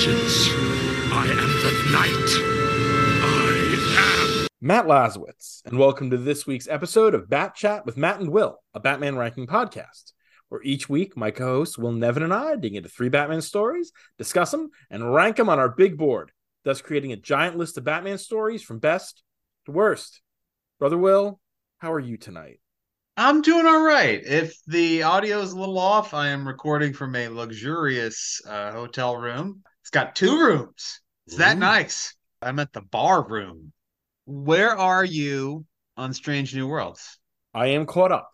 vengeance. I am the knight. I am. Matt Lazorwitz, and welcome to this week's episode of Bat Chat with Matt and Will, a Batman ranking podcast, where each week my co hosts Will Nevin and I dig into three Batman stories, discuss them, and rank them on our big board, thus creating a giant list of Batman stories from best to worst. Brother Will, how are you tonight? I'm doing all right. If the audio is a little off, I am recording from a luxurious uh, hotel room. It's got two rooms. It's that Ooh. nice. I'm at the bar room. Where are you on Strange New Worlds? I am caught up.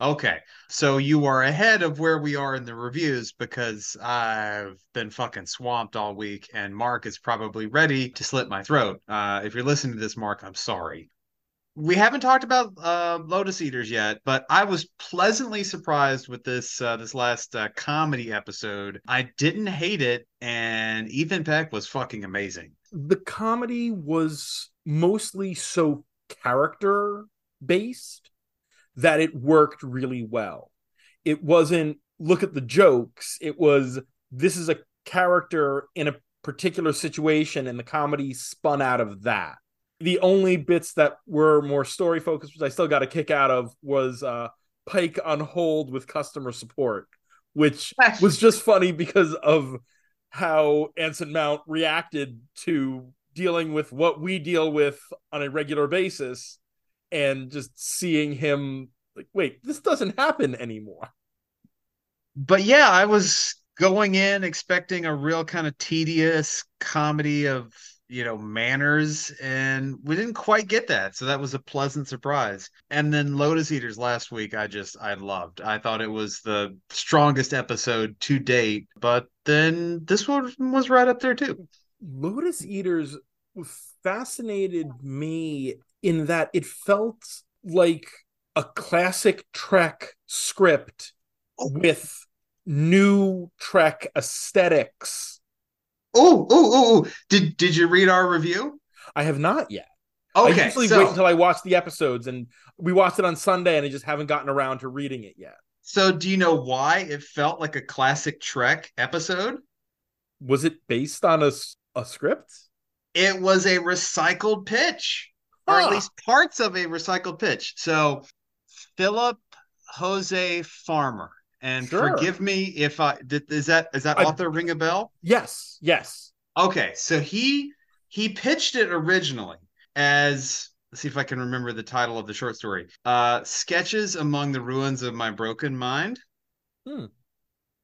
Okay, so you are ahead of where we are in the reviews because I've been fucking swamped all week, and Mark is probably ready to slit my throat. Uh, if you're listening to this, Mark, I'm sorry. We haven't talked about uh, Lotus Eaters yet, but I was pleasantly surprised with this uh, this last uh, comedy episode. I didn't hate it, and Ethan Peck was fucking amazing. The comedy was mostly so character based that it worked really well. It wasn't look at the jokes, it was this is a character in a particular situation, and the comedy spun out of that. The only bits that were more story focused, which I still got a kick out of, was uh, Pike on hold with customer support, which was just funny because of how Anson Mount reacted to dealing with what we deal with on a regular basis and just seeing him like wait this doesn't happen anymore. But yeah, I was going in expecting a real kind of tedious comedy of you know manners and we didn't quite get that. So that was a pleasant surprise. And then lotus eaters last week i just i loved. I thought it was the strongest episode to date but then this one was right up there too. Lotus eaters fascinated me in that it felt like a classic trek script with new trek aesthetics oh oh oh did did you read our review? I have not yet. Okay I usually so, wait until I watch the episodes, and we watched it on Sunday, and I just haven't gotten around to reading it yet. so do you know why it felt like a classic trek episode? Was it based on a a script? it was a recycled pitch or at least parts of a recycled pitch. So philip jose farmer and Sure. forgive me if i did, is that is that I- author ring a bell Yes, yes. okay so he he pitched it originally as let's see if i can remember the title of the short story uh sketches among the ruins of my broken mind Hmm.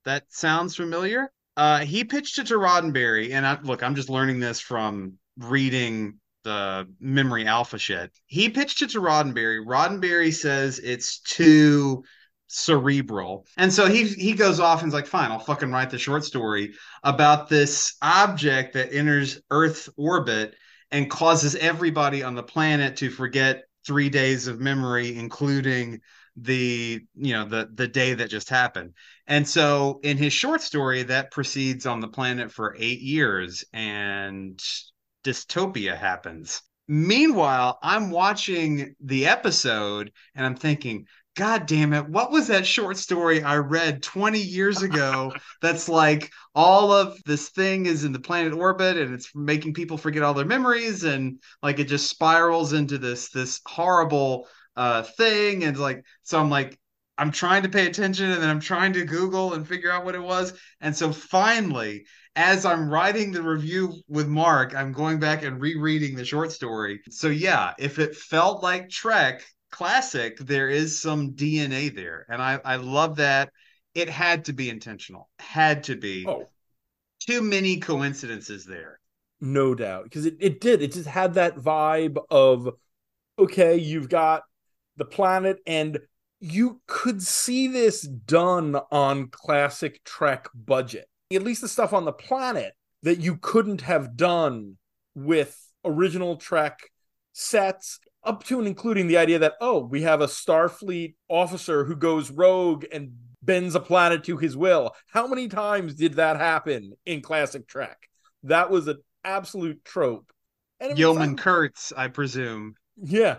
that sounds familiar uh he pitched it to roddenberry and I, look i'm just learning this from reading the memory alpha shit he pitched it to roddenberry roddenberry says it's too cerebral. And so he he goes off and's like fine i'll fucking write the short story about this object that enters earth orbit and causes everybody on the planet to forget three days of memory including the you know the the day that just happened. And so in his short story that proceeds on the planet for eight years and dystopia happens. Meanwhile i'm watching the episode and i'm thinking god damn it. What was that short story i read 20 years ago that's like all of this thing is in the planet orbit and it's making people forget all their memories and like it just spirals into this this horrible uh thing and like so i'm like i'm trying to pay attention and then i'm trying to google and figure out what it was. And so finally as i'm writing the review with mark i'm going back and rereading the short story. So yeah if it felt like trek classic there is some dna there and i i love that it had to be intentional had to be Oh, too many coincidences there no doubt. Because it, it did. It just had that vibe of okay, you've got the planet, and you could see this done on classic Trek budget. At least the stuff on the planet that you couldn't have done with original Trek sets, up to and including the idea that, oh, we have a Starfleet officer who goes rogue and bends a planet to his will. How many times did that happen in classic Trek? That was an absolute trope. And yeoman like- kurtz i presume yeah.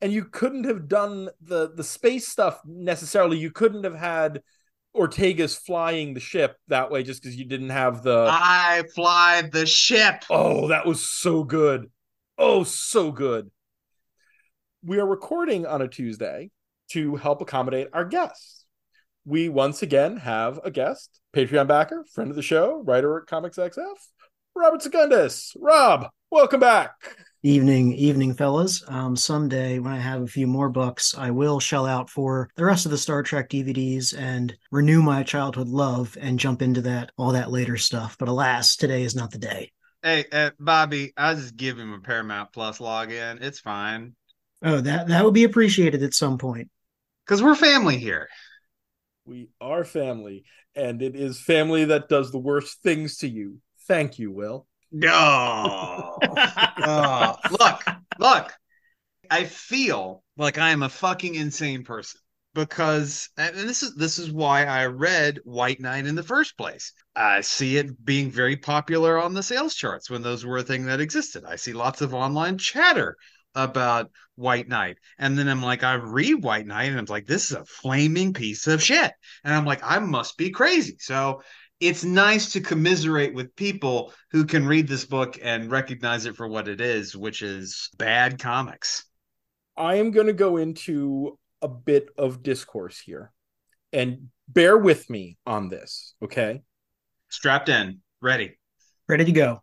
And you couldn't have done the the space stuff necessarily. You couldn't have had Ortegas flying the ship that way just because you didn't have the. I fly the ship. Oh, that was so good. Oh, so good. We are recording on a Tuesday to help accommodate our guests. We once again have a guest, Patreon backer, friend of the show, writer at Comics XF, Robert Secundus. Rob, welcome back. Evening, evening, fellas. Um, someday when I have a few more bucks, I will shell out for the rest of the Star Trek DVDs and renew my childhood love and jump into that all that later stuff. But alas, today is not the day. Hey, uh, Bobby, I just give him a Paramount Plus login. It's fine Oh, that that would be appreciated at some point. because we're family here. We are family, and it is family that does the worst things to you. Thank you, Will. No. Oh, look, look. I feel like I am a fucking insane person because and this is this is why I read White Knight in the first place. I see it being very popular on the sales charts when those were a thing that existed. I see lots of online chatter about White Knight. And then I'm like, I read White Knight and I'm like, this is a flaming piece of shit. And I'm like, I must be crazy. So it's nice to commiserate with people who can read this book and recognize it for what it is, which is bad comics. I am going to go into a bit of discourse here, and bear with me on this, okay? Strapped in, ready. Ready to go.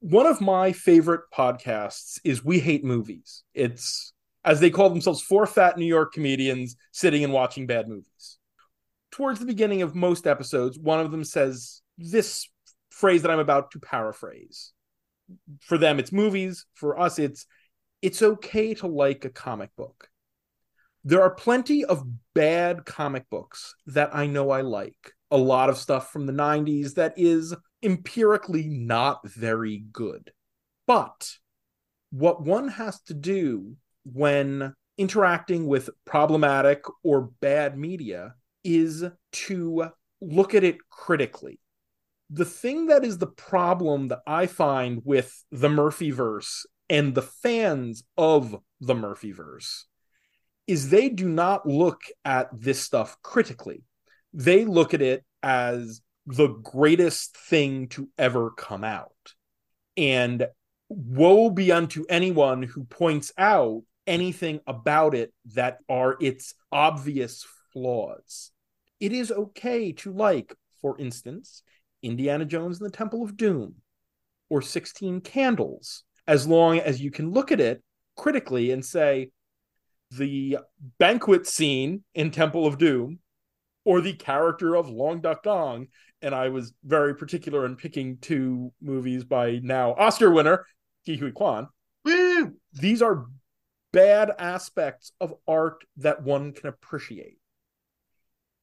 One of my favorite podcasts is We Hate Movies. It's, as they call themselves, four fat New York comedians sitting and watching bad movies. Towards the beginning of most episodes, one of them says this phrase that I'm about to paraphrase. For them, it's movies. For us, it's it's okay to like a comic book. There are plenty of bad comic books that I know I like. A lot of stuff from the 90s that is empirically not very good. But what one has to do when interacting with problematic or bad media is to look at it critically. The thing that is the problem that I find with the Murphyverse and the fans of the Murphyverse is they do not look at this stuff critically. They look at it as the greatest thing to ever come out. And woe be unto anyone who points out anything about it that are its obvious flaws. It is okay to like, for instance, Indiana Jones and the Temple of Doom or 16 Candles, as long as you can look at it critically and say, the banquet scene in Temple of Doom or the character of Long Duck Dong. And I was very particular in picking two movies by now Oscar winner, Ke Huy Quan. Woo! These are bad aspects of art that one can appreciate.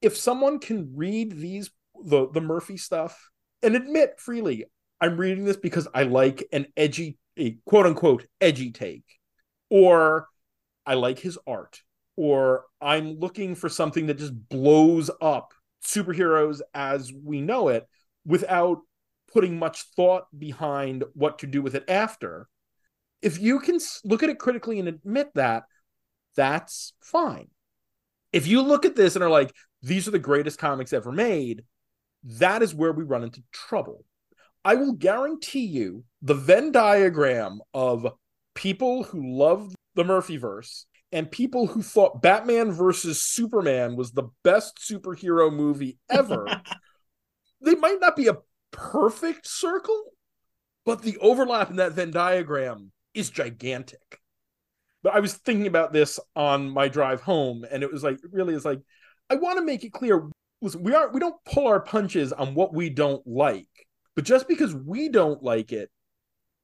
If someone can read these the the Murphy stuff and admit freely, I'm reading this because I like an edgy, a quote unquote edgy take, or I like his art, or I'm looking for something that just blows up superheroes as we know it without putting much thought behind what to do with it after. If you can look at it critically and admit that, that's fine. If you look at this and are like, these are the greatest comics ever made, that is where we run into trouble. I will guarantee you the Venn diagram of people who love the Murphyverse and people who thought Batman versus Superman was the best superhero movie ever. they might not be a perfect circle, but the overlap in that Venn diagram is gigantic. But I was thinking about this on my drive home, and it was like, really is like, I want to make it clear listen, we aren't we don't pull our punches on what we don't like. But just because we don't like it,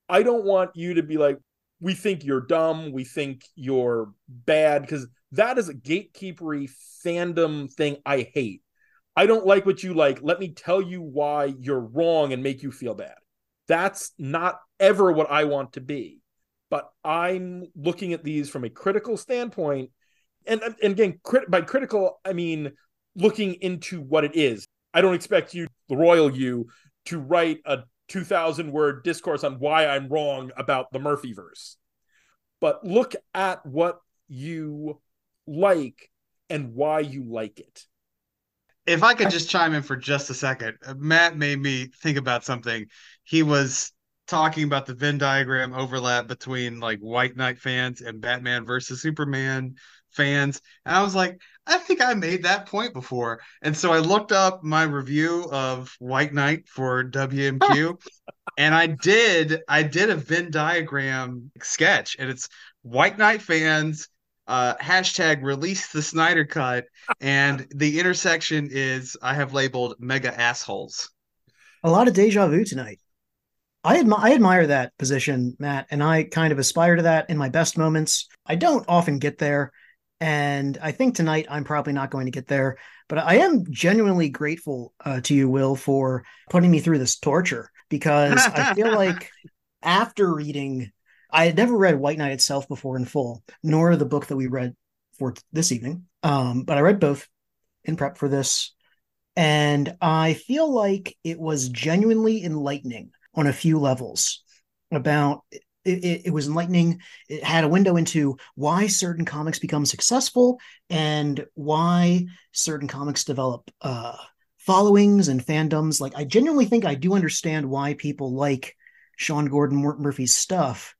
I don't want you to be like, we think you're dumb, we think you're bad, because that is a gatekeepery fandom thing I hate. I don't like what you like. Let me tell you why you're wrong and make you feel bad. That's not ever what I want to be. But I'm looking at these from a critical standpoint. And, and again, crit- by critical, I mean looking into what it is. I don't expect you, the royal you, to write a 2000 word discourse on why I'm wrong about the Murphyverse. But look at what you like and why you like it. if I could just chime in for just a second, Matt made me think about something. He was talking about the Venn diagram overlap between like White Knight fans and Batman versus Superman fans. And I was like, I think I made that point before. And so I looked up my review of White Knight for WMQ and I did I did a Venn diagram sketch and it's White Knight fans uh hashtag release the Snyder cut and the intersection is I have labeled mega assholes. A lot of deja vu tonight. I, admi- I admire that position, Matt, and I kind of aspire to that in my best moments. I don't often get there, and I think tonight I'm probably not going to get there. But I am genuinely grateful uh, to you, Will, for putting me through this torture because I feel like after reading, I had never read White Knight itself before in full, nor the book that we read for this evening. Um, but I read both in prep for this, and I feel like it was genuinely enlightening on a few levels about it, it, it, was enlightening. It had a window into why certain comics become successful and why certain comics develop uh, followings and fandoms. Like, I genuinely think I do understand why people like Sean Gordon Murphy's stuff.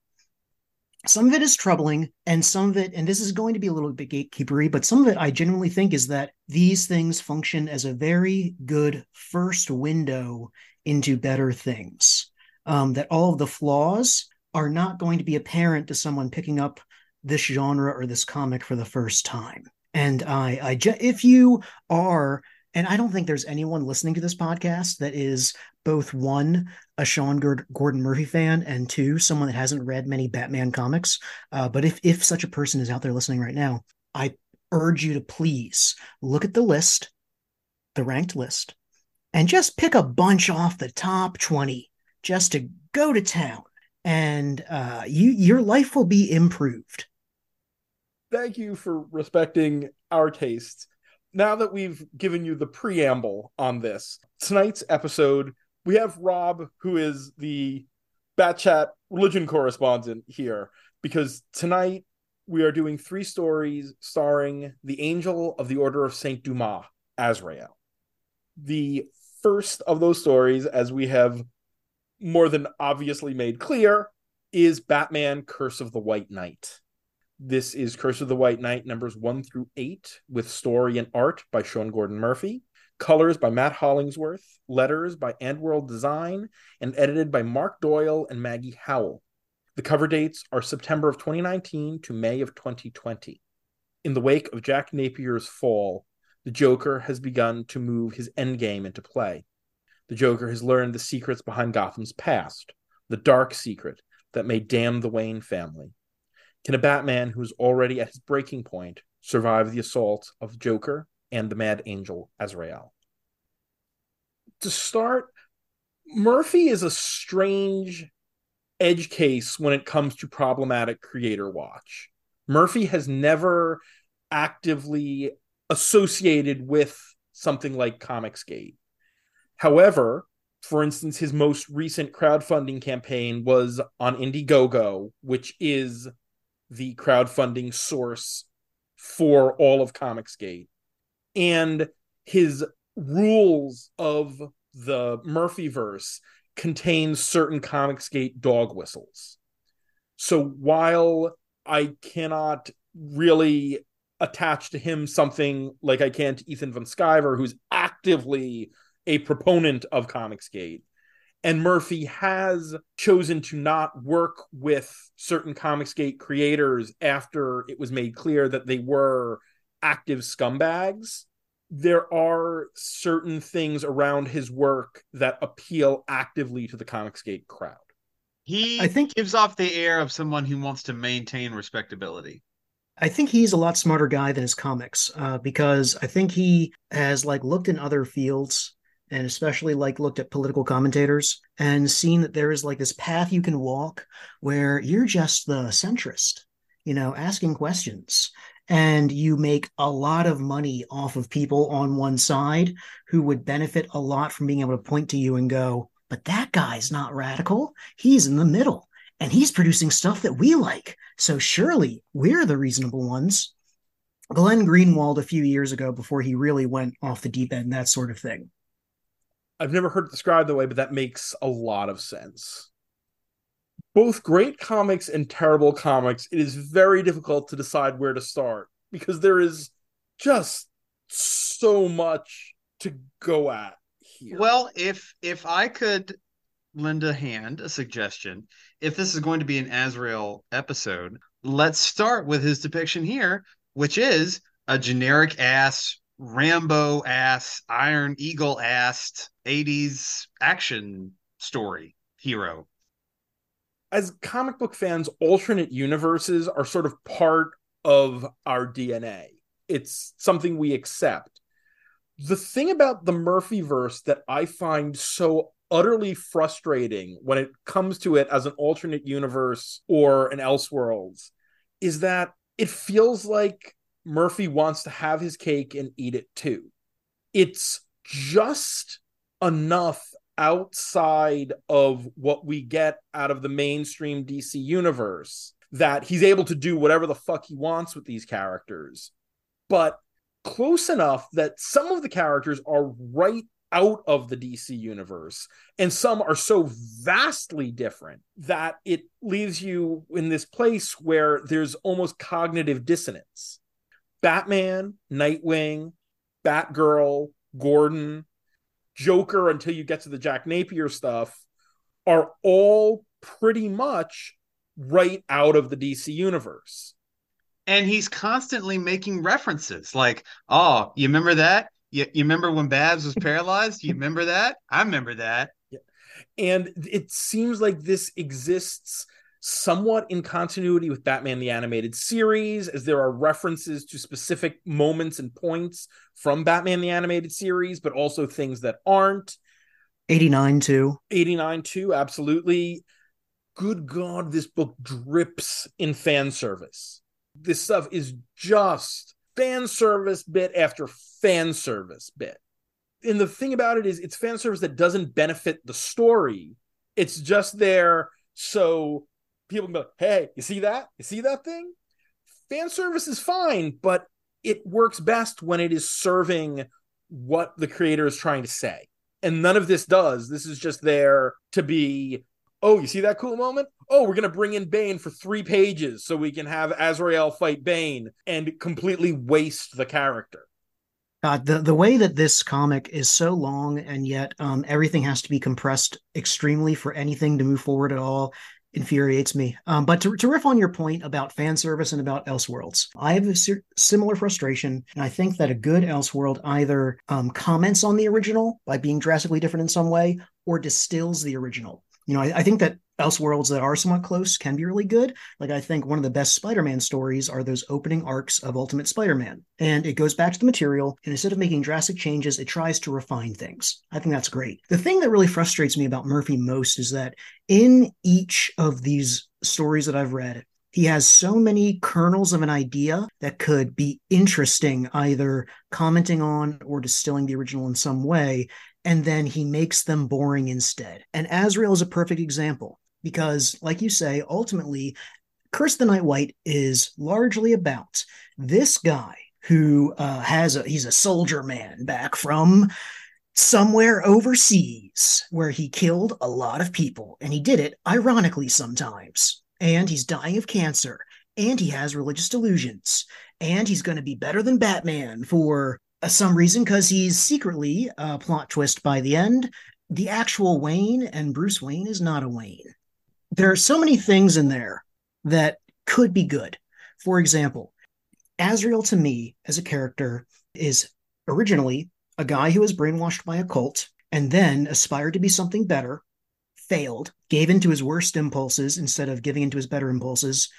Some of it is troubling, and some of it, and this is going to be a little bit gatekeepery, but some of it I genuinely think is that these things function as a very good first window into better things. Um, that all of the flaws are not going to be apparent to someone picking up this genre or this comic for the first time. And I, I, if you are, and I don't think there's anyone listening to this podcast that is both one a Sean Gordon Murphy fan and two someone that hasn't read many Batman comics. Uh, but if if such a person is out there listening right now, I urge you to please look at the list, the ranked list, and just pick a bunch off the top 20 just to go to town and uh, you your life will be improved. Thank you for respecting our tastes. Now that we've given you the preamble on this tonight's episode we have rob who is the bat chat religion correspondent here because tonight we are doing three stories starring the angel of the order of saint dumas azrael. The first of those stories, as we have more than obviously made clear, is Batman Curse of the White Knight. This is Curse of the White Knight numbers one through eight, with story and art by Sean Gordon Murphy, colors by Matt Hollingsworth, letters by AndWorld Design, and edited by Mark Doyle and Maggie Howell. The cover dates are September of 2019 to May of 2020. In the wake of Jack Napier's fall, the Joker has begun to move his endgame into play. The Joker has learned the secrets behind Gotham's past, the dark secret that may damn the Wayne family. Can a Batman who's already at his breaking point survive the assault of Joker and the Mad Angel Azrael? To start, Murphy is a strange edge case when it comes to problematic creator watch. Murphy has never actively associated with something like Comicsgate. However, for instance, his most recent crowdfunding campaign was on Indiegogo, which is the crowdfunding source for all of Comicsgate. And his rules of the Murphyverse contains certain Comicsgate dog whistles. So while I cannot really attach to him something like I can to Ethan Van Sciver, who's actively a proponent of Comicsgate. And Murphy has chosen to not work with certain Comicsgate creators after it was made clear that they were active scumbags. There are certain things around his work that appeal actively to the Comicsgate crowd. He I think gives off the air of someone who wants to maintain respectability. I think he's a lot smarter guy than his comics uh, because I think he has like looked in other fields and especially like looked at political commentators and seen that there is like this path you can walk where you're just the centrist, you know, asking questions and you make a lot of money off of people on one side who would benefit a lot from being able to point to you and go, but that guy's not radical. He's in the middle and he's producing stuff that we like. So surely we're the reasonable ones. Glenn Greenwald a few years ago before he really went off the deep end, that sort of thing. I've never heard it described that way, but that makes a lot of sense. Both great comics and terrible comics, it is very difficult to decide where to start because there is just so much to go at here. Well, if if I could lend a hand, a suggestion, if this is going to be an Azrael episode, let's start with his depiction here, which is a generic ass Rambo ass Iron Eagle ass 80s action story hero. As comic book fans, alternate universes are sort of part of our DNA. It's something we accept. The thing about the Murphy verse that I find so utterly frustrating when it comes to it as an alternate universe or an Elseworlds is that it feels like Murphy wants to have his cake and eat it too. It's just enough outside of what we get out of the mainstream DC universe that he's able to do whatever the fuck he wants with these characters. But close enough that some of the characters are right out of the DC universe, and some are so vastly different that it leaves you in this place where there's almost cognitive dissonance. Batman, Nightwing, Batgirl, Gordon, Joker, until you get to the Jack Napier stuff, are all pretty much right out of the DC universe. And he's constantly making references like, oh, you remember that? You, you remember when Babs was paralyzed? You remember that? I remember that. Yeah. And it seems like this exists somewhat in continuity with Batman the Animated Series, as there are references to specific moments and points from Batman the Animated Series, but also things that aren't. 89 too. 89 too, absolutely. Good God, this book drips in fan service. This stuff is just fan service bit after fan service bit. And the thing about it is, it's fan service that doesn't benefit the story. It's just there so people can go, hey, you see that? You see that thing? Fan service is fine, but it works best when it is serving what the creator is trying to say. And none of this does. This is just there to be, oh, you see that cool moment? Oh, we're going to bring in Bane for three pages so we can have Azrael fight Bane and completely waste the character. The, the way that this comic is so long and yet um, everything has to be compressed extremely for anything to move forward at all infuriates me. Um, but to, to riff on your point about fan service and about Elseworlds, I have a similar frustration. And I think that a good Elseworld either um, comments on the original by being drastically different in some way or distills the original. You know, I, I think that Elseworlds that are somewhat close can be really good. Like I think one of the best Spider-Man stories are those opening arcs of Ultimate Spider-Man. And it goes back to the material, and instead of making drastic changes, it tries to refine things. I think that's great. The thing that really frustrates me about Murphy most is that in each of these stories that I've read, he has so many kernels of an idea that could be interesting, either commenting on or distilling the original in some way, and then he makes them boring instead. And Azrael is a perfect example because, like you say, ultimately, Curse the Night White is largely about this guy who uh, has a he's a soldier man back from somewhere overseas where he killed a lot of people and he did it ironically sometimes and he's dying of cancer and he has religious delusions and he's going to be better than batman for some reason because he's secretly a uh, plot twist by the end the actual wayne and bruce wayne is not a wayne there are so many things in there that could be good. For example, Azrael to me as a character is originally a guy who was brainwashed by a cult and then aspired to be something better, failed, gave into his worst impulses instead of giving into his better impulses,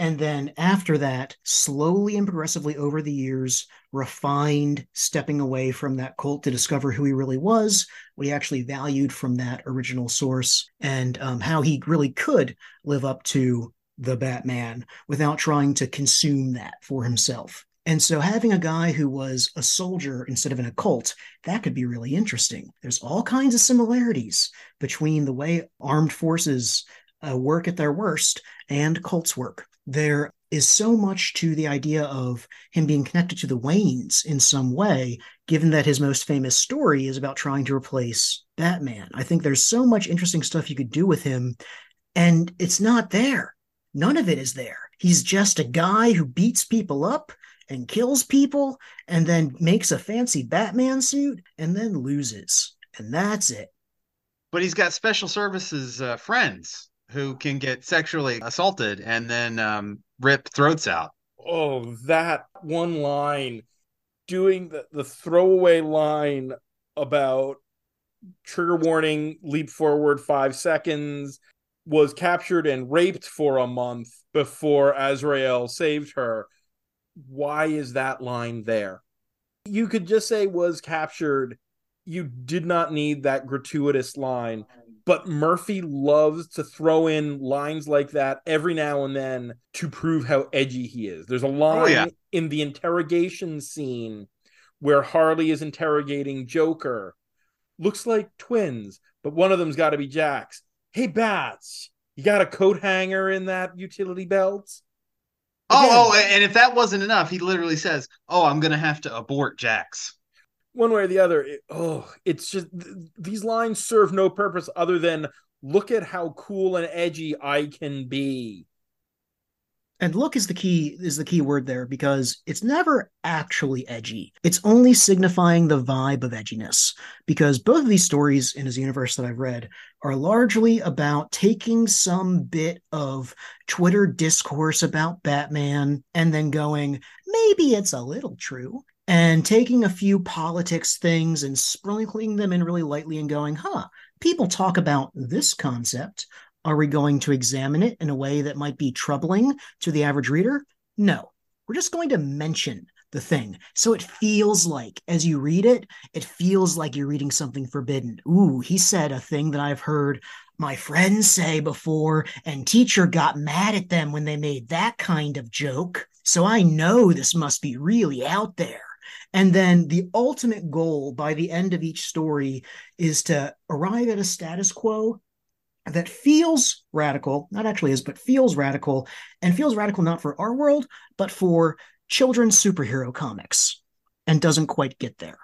and then after that, slowly and progressively over the years, refined, stepping away from that cult to discover who he really was, what he actually valued from that original source, and um, how he really could live up to the Batman without trying to consume that for himself. And so having a guy who was a soldier instead of in a cult, that could be really interesting. There's all kinds of similarities between the way armed forces uh, work at their worst and cults work. There is so much to the idea of him being connected to the Waynes in some way, given that his most famous story is about trying to replace Batman. I think there's so much interesting stuff you could do with him, and it's not there. None of it is there. He's just a guy who beats people up and kills people and then makes a fancy Batman suit and then loses. And that's it. But he's got special services uh, friends who can get sexually assaulted and then um, rip throats out. Oh, that one line doing the, the throwaway line about trigger warning, leap forward five seconds, was captured and raped for a month before Azrael saved her. Why is that line there? You could just say was captured. You did not need that gratuitous line but Murphy loves to throw in lines like that every now and then to prove how edgy he is. There's a line oh, yeah. in the interrogation scene where Harley is interrogating Joker. Looks like twins, but one of them's got to be Jax. Hey, Bats, you got a coat hanger in that utility belt? Oh, Again, oh, and if that wasn't enough, he literally says, "Oh, I'm gonna have to abort Jax." One way or the other it, oh it's just th- these lines serve no purpose other than look at how cool and edgy i can be. And look is the key is the key word there because it's never actually edgy. It's only signifying the vibe of edginess because both of these stories in his universe that i've read are largely about taking some bit of twitter discourse about batman and then going maybe it's a little true and taking a few politics things and sprinkling them in really lightly and going, huh, people talk about this concept. Are we going to examine it in a way that might be troubling to the average reader? No. We're just going to mention the thing. So it feels like, as you read it, it feels like you're reading something forbidden. Ooh, he said a thing that I've heard my friends say before, and teacher got mad at them when they made that kind of joke. So I know this must be really out there. And then the ultimate goal by the end of each story is to arrive at a status quo that feels radical, not actually is, but feels radical, and feels radical not for our world, but for children's superhero comics, and doesn't quite get there.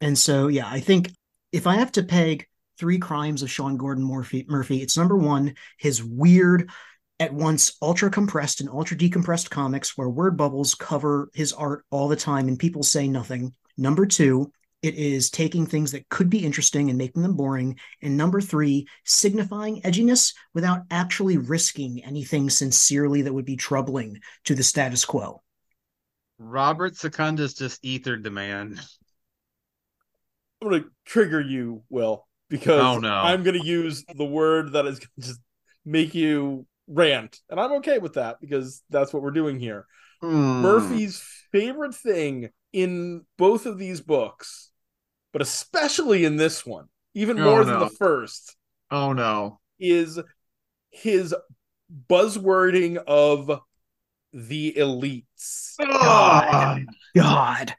And so, yeah, I think if I have to peg three crimes of Sean Gordon Murphy, Murphy it's number one, his weird at once ultra compressed and ultra decompressed comics where word bubbles cover his art all the time and people say nothing. Number two, it is taking things that could be interesting and making them boring. And number three, signifying edginess without actually risking anything sincerely that would be troubling to the status quo. Robert Secundus just ethered the man. I'm going to trigger you, Will, because oh, no. I'm going to use the word that is going to just make you rant, and I'm okay with that because that's what we're doing here. Mm. Murphy's favorite thing in both of these books, but especially in this one, even oh, more no. than the first. Oh no. Is his buzzwording of the elites. God. God.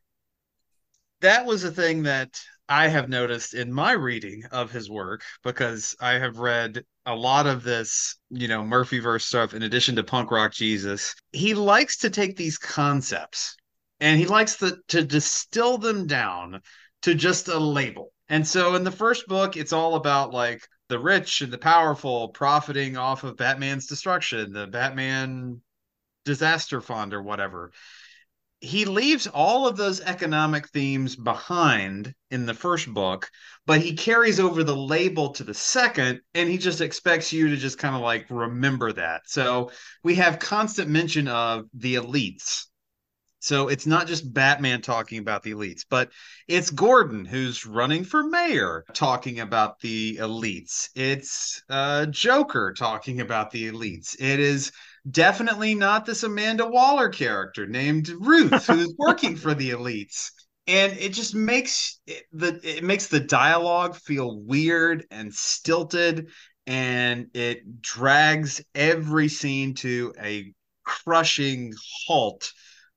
That was a thing that I have noticed in my reading of his work because I have read a lot of this, you know, Murphyverse stuff in addition to Punk Rock Jesus. He likes to take these concepts and he likes to, to distill them down to just a label. And so in the first book, it's all about like the rich and the powerful profiting off of Batman's destruction, the Batman disaster fund or whatever he leaves all of those economic themes behind in the first book, but he carries over the label to the second, and he just expects you to just kind of like remember that. So we have constant mention of the elites. So it's not just Batman talking about the elites, but it's Gordon who's running for mayor talking about the elites. It's uh, Joker talking about the elites. It is definitely not this Amanda Waller character named Ruth who's working for the elites. And it just makes the it makes the dialogue feel weird and stilted and it drags every scene to a crushing halt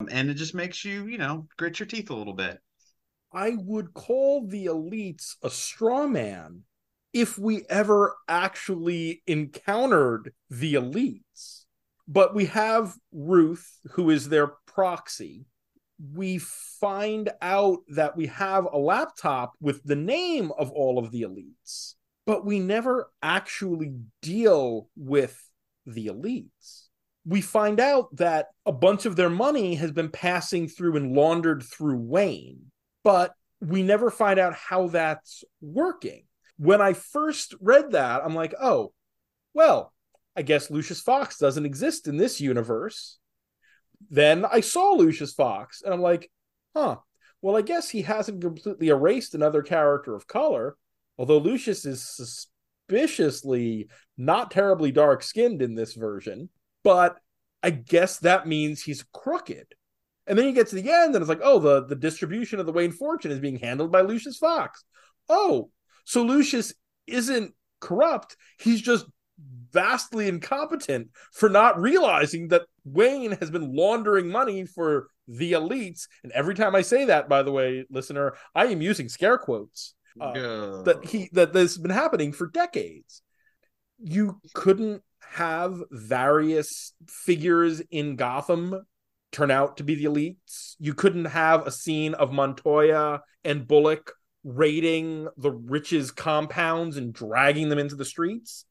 and it just makes you, you know, grit your teeth a little bit. I would call the elites a straw man if we ever actually encountered the elites But we have Ruth, who is their proxy. We find out that we have a laptop with the name of all of the elites, but we never actually deal with the elites. We find out that a bunch of their money has been passing through and laundered through Wayne, but we never find out how that's working. When I first read that, I'm like, oh, well, I guess Lucius Fox doesn't exist in this universe. Then I saw Lucius Fox and I'm like, huh, well, I guess he hasn't completely erased another character of color, although Lucius is suspiciously not terribly dark skinned in this version. But I guess that means he's crooked. And then you get to the end, and it's like, oh, the, the distribution of the Wayne fortune is being handled by Lucius Fox. Oh, so Lucius isn't corrupt. He's just vastly incompetent for not realizing that Wayne has been laundering money for the elites. And every time I say that, by the way, listener, I am using scare quotes. Uh, that he that this has been happening for decades. You couldn't have various figures in Gotham turn out to be the elites. You couldn't have a scene of Montoya and Bullock raiding the rich's compounds and dragging them into the streets.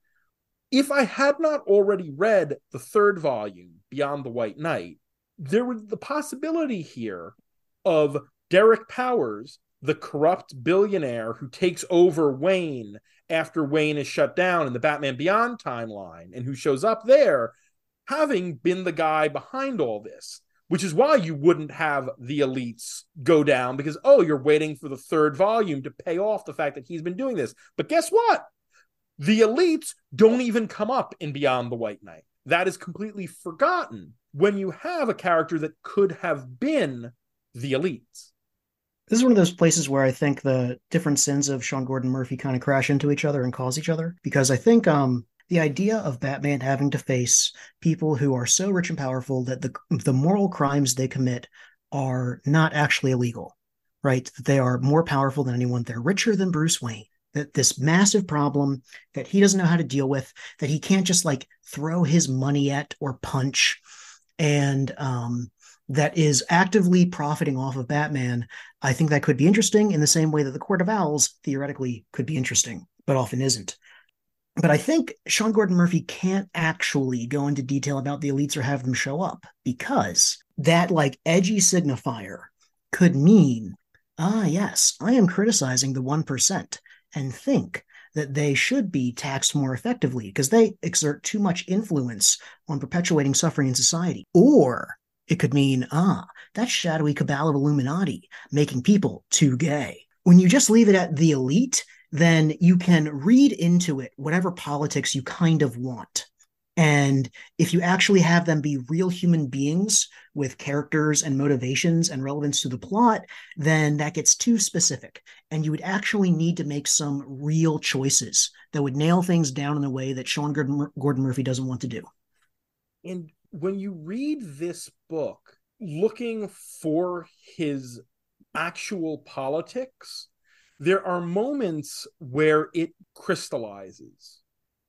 If I had not already read the third volume, Beyond the White Knight, there was the possibility here of Derek Powers, the corrupt billionaire who takes over Wayne after Wayne is shut down in the Batman Beyond timeline and who shows up there, having been the guy behind all this which is why you wouldn't have the elites go down because oh you're waiting for the third volume to pay off the fact that he's been doing this. But guess what? The elites don't even come up in beyond the white knight. That is completely forgotten when you have a character that could have been the elites this is one of those places where I think the different sins of Sean Gordon Murphy kind of crash into each other and cause each other. Because I think um, the idea of Batman having to face people who are so rich and powerful that the the moral crimes they commit are not actually illegal, right? That they are more powerful than anyone. They're richer than Bruce Wayne. That this massive problem that he doesn't know how to deal with, that he can't just like throw his money at or punch, and um, that is actively profiting off of Batman. I think that could be interesting in the same way that the Court of Owls theoretically could be interesting, but often isn't but I think Sean Gordon Murphy can't actually go into detail about the elites or have them show up because that like edgy signifier could mean, ah, yes, I am criticizing the 1% and think that they should be taxed more effectively because they exert too much influence on perpetuating suffering in society. Or it could mean, ah, that shadowy cabal of Illuminati making people too gay. When you just leave it at the elite, then you can read into it whatever politics you kind of want. And if you actually have them be real human beings with characters and motivations and relevance to the plot, then that gets too specific. And you would actually need to make some real choices that would nail things down in a way that Sean Gordon Murphy doesn't want to do. And when you read this book, looking for his actual politics, there are moments where it crystallizes.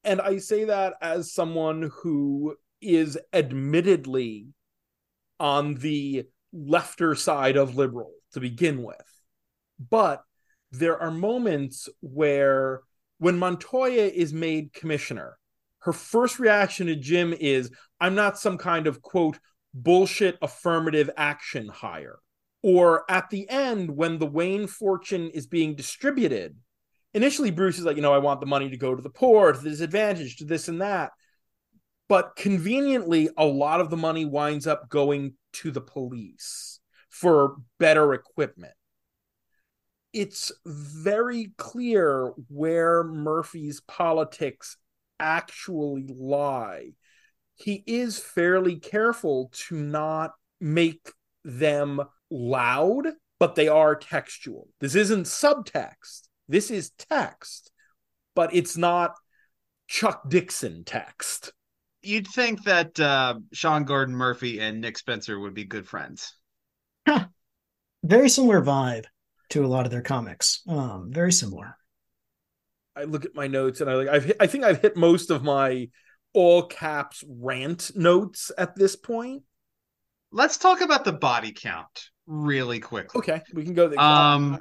And I say that as someone who is admittedly on the lefter side of liberal to begin with. But there are moments where when Montoya is made commissioner, her first reaction to Jim is, I'm not some kind of quote, bullshit affirmative action hire or at the end when the Wayne fortune is being distributed. Initially, Bruce is like, you know, I want the money to go to the poor, to the disadvantaged, to this and that. But conveniently, a lot of the money winds up going to the police for better equipment. It's very clear where Murphy's politics actually lie. He is fairly careful to not make them loud, but they are textual. This isn't subtext. This is text, but it's not Chuck Dixon text. You'd think that uh, Sean Gordon Murphy and Nick Spencer would be good friends. Huh. Very similar vibe to a lot of their comics. Um, very similar. I look at my notes and I like I've hit, I think I've hit most of my all caps rant notes at this point. Let's talk about the body count really quickly. Okay, we can go there. Um,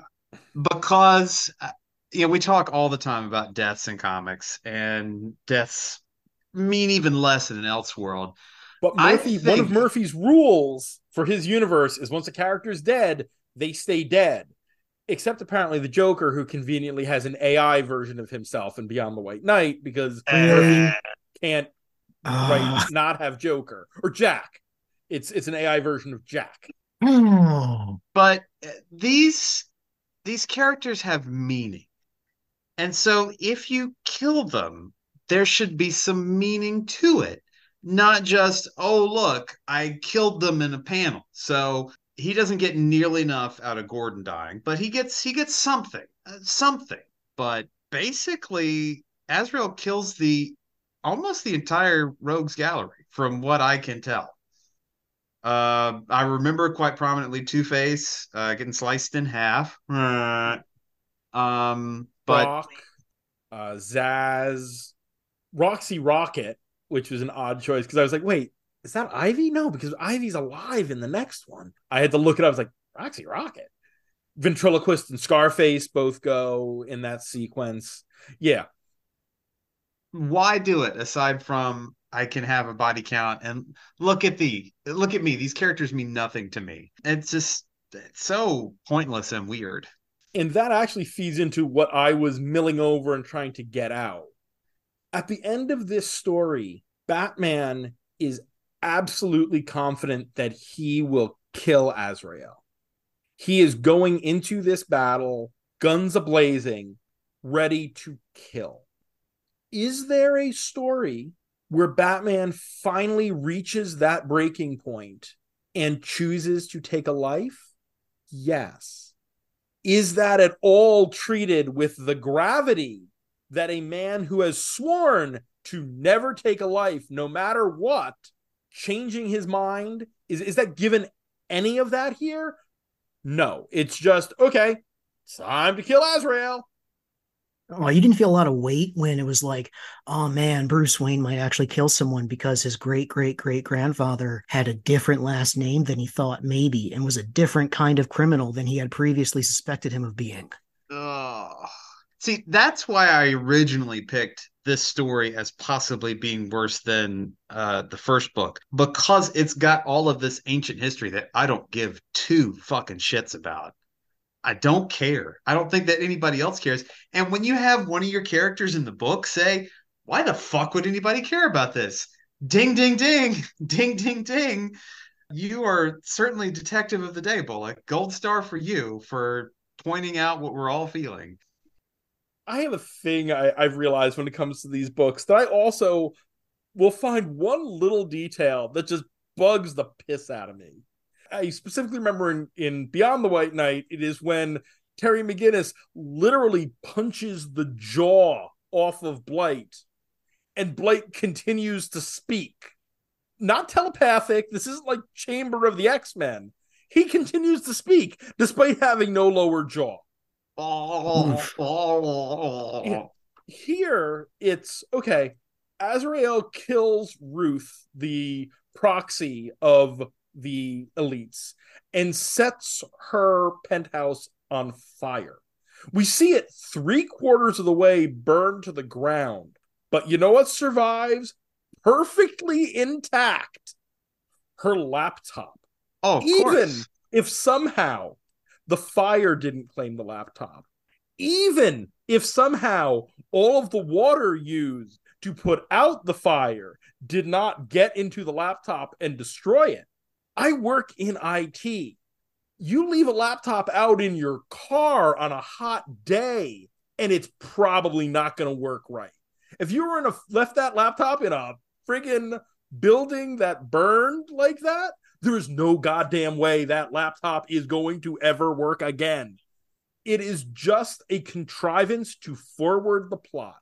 because uh, you know we talk all the time about deaths in comics, and deaths mean even less in an Elseworld. but Murphy, one of Murphy's rules for his universe is once a character is dead, they stay dead. Except apparently the Joker, who conveniently has an AI version of himself in Beyond the White Knight, because Murphy can't right Uh, not have Joker or Jack. It's it's an AI version of Jack. oh, but uh, these these characters have meaning. And so if you kill them there should be some meaning to it. Not just oh look i killed them in a panel. So he doesn't get nearly enough out of gordon dying but he gets he gets something uh, something but basically azrael kills the almost the entire rogues gallery from what i can tell uh, I remember quite prominently Two Face uh, getting sliced in half. um, but Rock, uh, Zsasz, Roxy Rocket, which was an odd choice because I was like, wait, is that Ivy? No, because Ivy's alive in the next one. I had to look it up. I was like, Roxy Rocket. Ventriloquist and Scarface both go in that sequence. Yeah. why do it aside from I can have a body count and look at the look at me. These characters mean nothing to me. It's just it's so pointless and weird. And that actually feeds into what I was milling over and trying to get out. At the end of this story, Batman is absolutely confident that he will kill Azrael. He is going into this battle, guns a blazing, ready to kill. Is there a story where Batman finally reaches that breaking point and chooses to take a life? Yes. Is that at all treated with the gravity that a man who has sworn to never take a life, no matter what, changing his mind? Is, is that given any of that here? No. It's just, okay, time to kill Azrael. oh, you didn't feel a lot of weight when it was like, oh man, Bruce Wayne might actually kill someone because his great great great grandfather had a different last name than he thought maybe and was a different kind of criminal than he had previously suspected him of being. Ugh. See, that's why I originally picked this story as possibly being worse than uh, the first book because it's got all of this ancient history that I don't give two fucking shits about. I don't care. I don't think that anybody else cares. And when you have one of your characters in the book say, why the fuck would anybody care about this? Ding, ding, ding, ding, ding, ding. You are certainly detective of the day, Bullock. Gold star for you for pointing out what we're all feeling. I have a thing I, I've realized when it comes to these books that I also will find one little detail that just bugs the piss out of me. I specifically remember in, in Beyond the White Knight, it is when Terry McGinnis literally punches the jaw off of Blight, and Blight continues to speak. Not telepathic. This isn't like Chamber of the X Men. He continues to speak despite having no lower jaw. Here, it's okay. Azrael kills Ruth, the proxy of the elites, and sets her penthouse on fire. We see it three quarters of the way burned to the ground. But you know what survives perfectly intact? Her laptop. Oh, Even course. if somehow the fire didn't claim the laptop, even if somehow all of the water used to put out the fire did not get into the laptop and destroy it. I work in IT. You leave a laptop out in your car on a hot day, and it's probably not going to work right. If you were in a left that laptop in a friggin' building that burned like that, there is no goddamn way that laptop is going to ever work again. It is just a contrivance to forward the plot.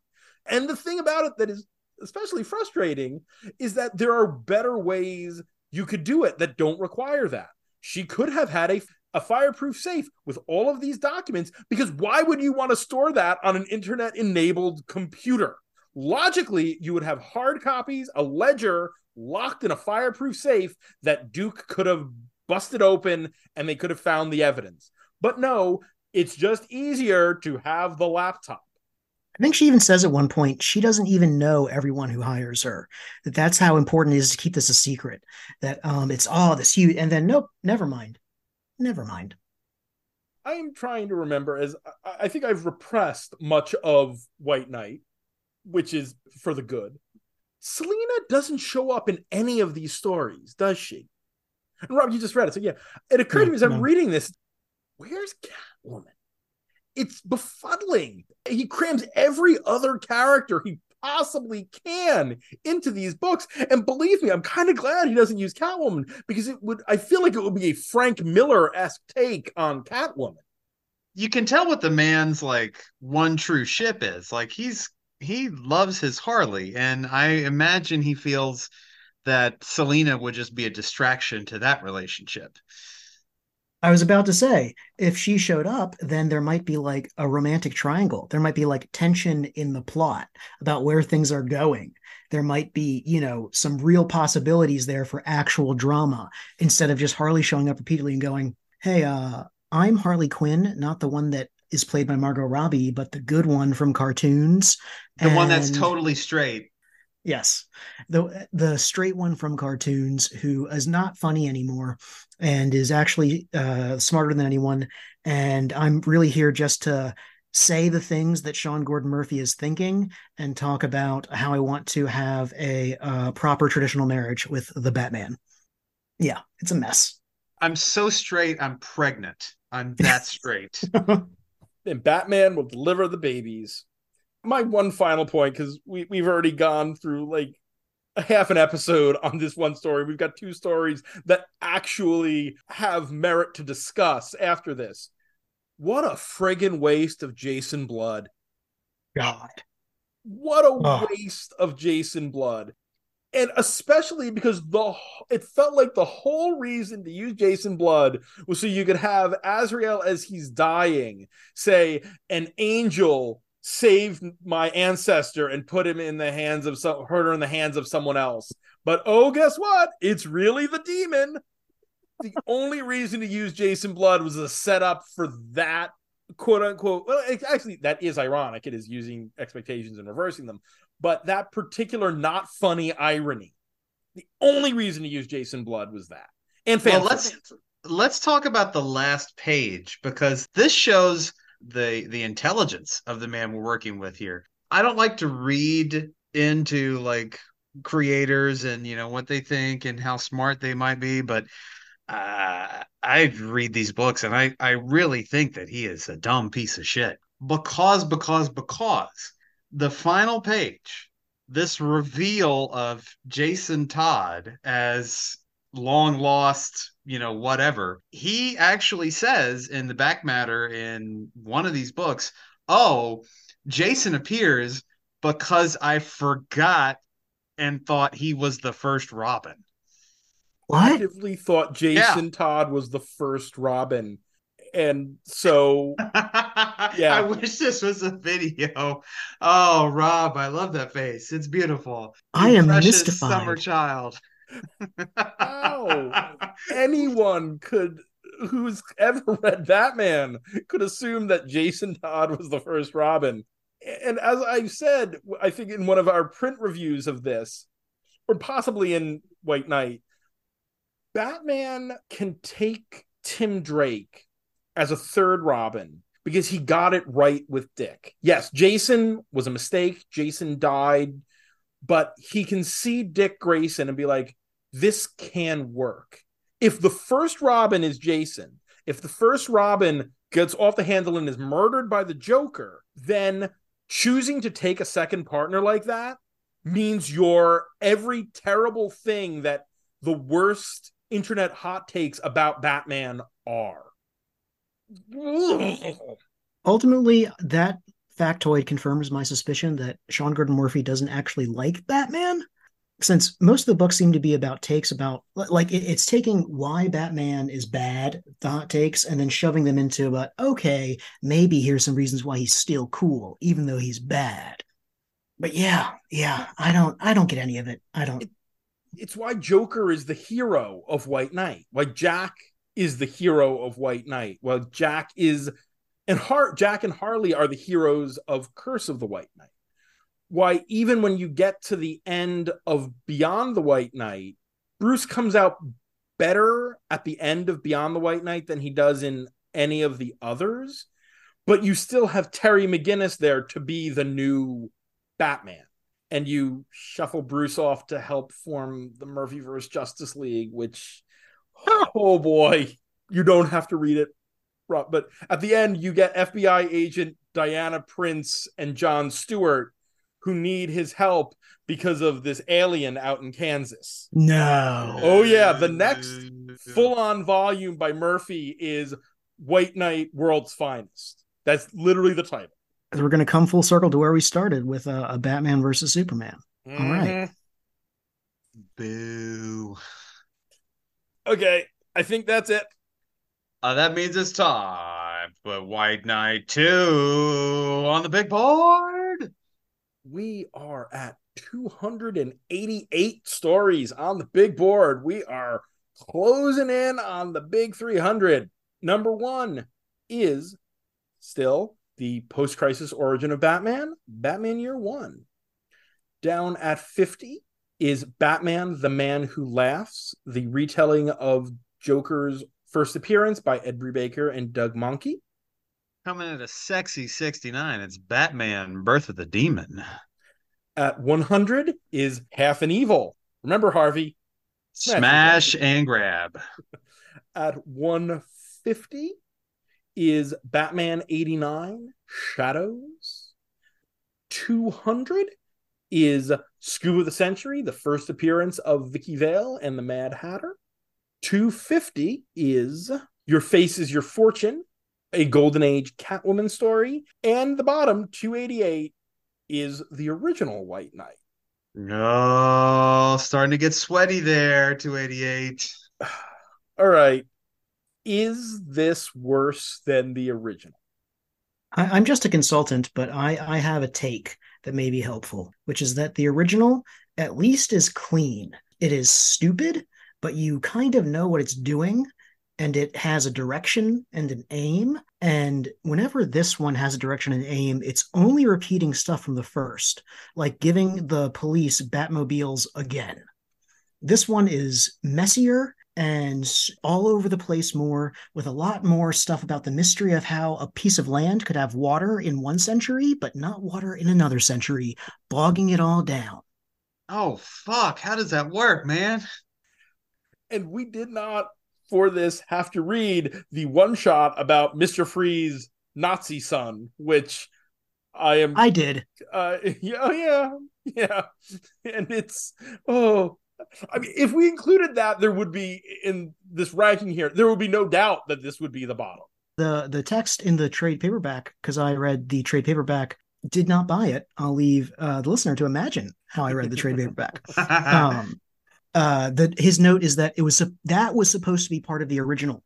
And the thing about it that is especially frustrating is that there are better ways you could do it that don't require that. She could have had a, a fireproof safe with all of these documents because why would you want to store that on an internet enabled computer? logically, you would have hard copies, a ledger locked in a fireproof safe that Duke could have busted open and they could have found the evidence. But no, it's just easier to have the laptop. I think she even says at one point she doesn't even know everyone who hires her. That that's how important it is to keep this a secret. That um, it's all oh, this huge, and then nope, never mind, never mind. I am trying to remember as I think I've repressed much of White Knight, which is for the good. Selina doesn't show up in any of these stories, does she? And Rob, you just read it, so yeah. It occurred to me as I'm reading this, where's Catwoman? It's befuddling. He crams every other character he possibly can into these books. And believe me, I'm kind of glad he doesn't use Catwoman because it would I feel like it would be a Frank Miller-esque take on Catwoman. You can tell what the man's like one true ship is. Like he's he loves his Harley, and I imagine he feels that Selina would just be a distraction to that relationship. I was about to say, if she showed up, then there might be like a romantic triangle. There might be like tension in the plot about where things are going. There might be, you know, some real possibilities there for actual drama instead of just Harley showing up repeatedly and going, Hey, uh, I'm Harley Quinn, not the one that is played by Margot Robbie, but the good one from cartoons. The and... one that's totally straight. Yes, the the straight one from cartoons who is not funny anymore and is actually uh, smarter than anyone. And I'm really here just to say the things that Sean Gordon Murphy is thinking and talk about how I want to have a uh, proper traditional marriage with the Batman. Yeah, it's a mess. I'm so straight. I'm pregnant. I'm that straight. and Batman will deliver the babies my one final point because we we've already gone through like a half an episode on this one story. We've got two stories that actually have merit to discuss after this. What a friggin' waste of Jason Blood. God. What a oh. waste of Jason Blood. And especially because the it felt like the whole reason to use Jason Blood was so you could have Azrael as he's dying say an angel saved my ancestor and put him in the hands of some her in the hands of someone else. But oh, guess what? It's really the demon. The only reason to use Jason Blood was a setup for that quote unquote. Well, actually, that is ironic. It is using expectations and reversing them. But that particular not funny irony, the only reason to use Jason Blood was that. And well, let's let's talk about the last page because this shows the the intelligence of the man we're working with here. I don't like to read into like creators and you know what they think and how smart they might be, but uh, I read these books and I I really think that he is a dumb piece of shit because because because the final page this reveal of Jason Todd as long lost, you know, whatever. He actually says in the back matter in one of these books, oh, Jason appears because I forgot and thought he was the first Robin. What? Actively thought Jason yeah. Todd was the first Robin. And so yeah. I wish this was a video. Oh, Rob, I love that face. It's beautiful. I am mystified. Summer child. How anyone could who's ever read Batman could assume that Jason Todd was the first Robin. And as I said, I think in one of our print reviews of this, or possibly in White Knight, Batman can take Tim Drake as a third Robin because he got it right with Dick. Yes, Jason was a mistake. Jason died but he can see Dick Grayson and be like, this can work. If the first Robin is Jason, if the first Robin gets off the handle and is murdered by the Joker, then choosing to take a second partner like that means your every terrible thing that the worst internet hot takes about Batman are. Ultimately, that factoid confirms my suspicion that Sean Gordon Murphy doesn't actually like Batman. Since most of the books seem to be about takes about like it's taking why Batman is bad, the hot takes, and then shoving them into about okay, maybe here's some reasons why he's still cool, even though he's bad. But yeah, yeah, I don't I don't get any of it. I don't It- It's why Joker is the hero of White Knight. Why Jack is the hero of White Knight. Well, Jack is and Har- Jack and Harley are the heroes of Curse of the White Knight. Why even when you get to the end of Beyond the White Knight, Bruce comes out better at the end of Beyond the White Knight than he does in any of the others. But you still have Terry McGinnis there to be the new Batman. And you shuffle Bruce off to help form the Murphyverse Justice League, which, oh boy, you don't have to read it. But at the end, you get FBI agent Diana Prince and John Stewart who need his help because of this alien out in Kansas. no. Oh, yeah, the next Full on volume by Murphy is White Knight World's Finest. That's literally the title. We're going to come full circle to where we started with a, a Batman versus Superman. All right. Boo. Okay, I think that's it. Uh, that means it's time for White Knight 2 on the big board. We are at 288 stories on the big board. We are closing in on the big 300. Number one is still the post crisis origin of Batman, Batman Year One. Down at 50 is Batman, the Man Who Laughs, the retelling of Joker's first appearance by Ed Brubaker and Doug Mahnke. Coming at a sexy 69, it's Batman Birth of the Demon. At 100 is Half an Evil. Remember, Harvey, Smash Smash and and grab. at 150 is Batman 89 Shadows. 200 is Scoop of the Century, the first appearance of Vicki Vale and the Mad Hatter. 250 is Your Face is Your Fortune, a Golden Age Catwoman story. And the bottom, 288, is the original White Knight. Oh, starting to get sweaty there, 288. All right. Is this worse than the original? I, I'm just a consultant, but I, I have a take that may be helpful, which is that the original at least is clean. It is stupid, but you kind of know what it's doing and it has a direction and an aim. And whenever this one has a direction and aim, it's only repeating stuff from the first, like giving the police Batmobiles again. This one is messier and all over the place more, with a lot more stuff about the mystery of how a piece of land could have water in one century, but not water in another century, bogging it all down. Oh, fuck. How does that work, man? and we did not for this have to read the one shot about Mr. Freeze Nazi son, which I am I did. uh yeah, oh, yeah, yeah. And it's oh I mean if we included that there would be in this ranking here, there would be no doubt that this would be the bottom. The the text in the trade paperback, because I read the trade paperback, did not buy it. I'll leave uh, the listener to imagine how I read the trade paperback. Um, uh, that his note is that it was that was supposed to be part of the original.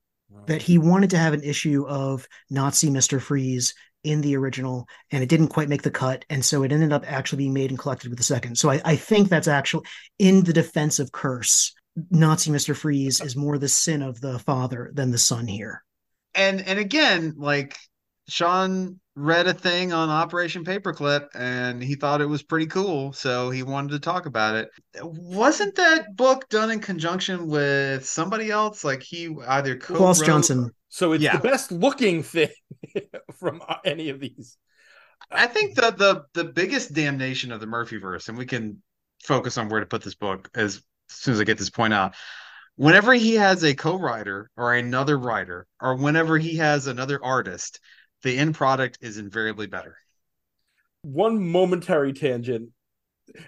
That he wanted to have an issue of Nazi Mister Freeze in the original, and it didn't quite make the cut, and so it ended up actually being made and collected with the second. So I, I think that's actually in the defense of Curse. Nazi Mister Freeze is more the sin of the father than the son here. and and again, like Sean read a thing on Operation Paperclip and he thought it was pretty cool, so he wanted to talk about it. Wasn't that book done in conjunction with somebody else? Like he either co Klaus Janson. So it's Yeah. the best looking thing from any of these. I think the the the biggest damnation of the Murphyverse, and we can focus on where to put this book as soon as I get this point out. Whenever he has a co-writer or another writer, or whenever he has another artist, the end product is invariably better. one momentary tangent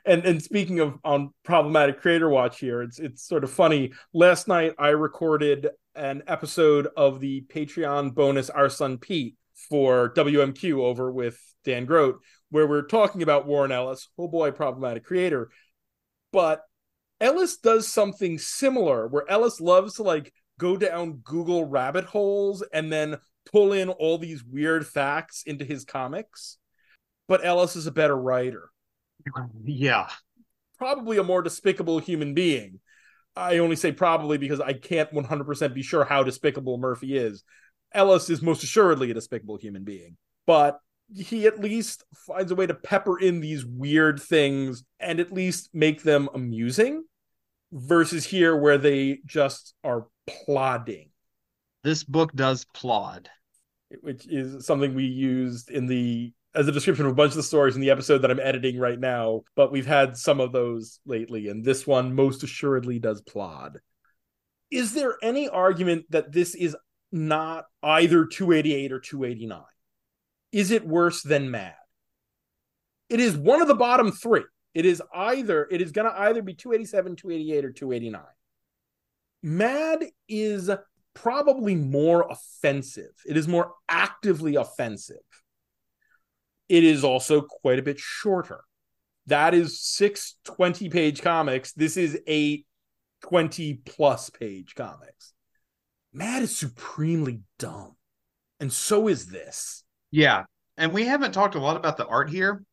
and and speaking of on problematic creator watch here it's it's sort of funny last night i recorded an episode of the patreon bonus our son pete for wmq over with dan grote where we're talking about warren ellis oh boy problematic creator but ellis does something similar where ellis loves to like go down google rabbit holes and then pull in all these weird facts into his comics but Ellis is a better writer. Yeah. Probably a more despicable human being. I only say probably because I can't 100% be sure how despicable Murphy is. Ellis is most assuredly a despicable human being, but he at least finds a way to pepper in these weird things and at least make them amusing versus here where they just are plodding This book does plod. which is something we used in the as a description of a bunch of the stories in the episode that I'm editing right now, but we've had some of those lately, and this one most assuredly does plod. Is there any argument that this is not either 288 or 289? Is it worse than Mad? It is one of the bottom three. It is either, it is going to either be 287, 288, or 289. Mad is probably more offensive. It is more actively offensive. It is also quite a bit shorter. That is six 20 page comics. This is eight 20 plus page comics. Mad is supremely dumb. And so is this. Yeah. And we haven't talked a lot about the art here,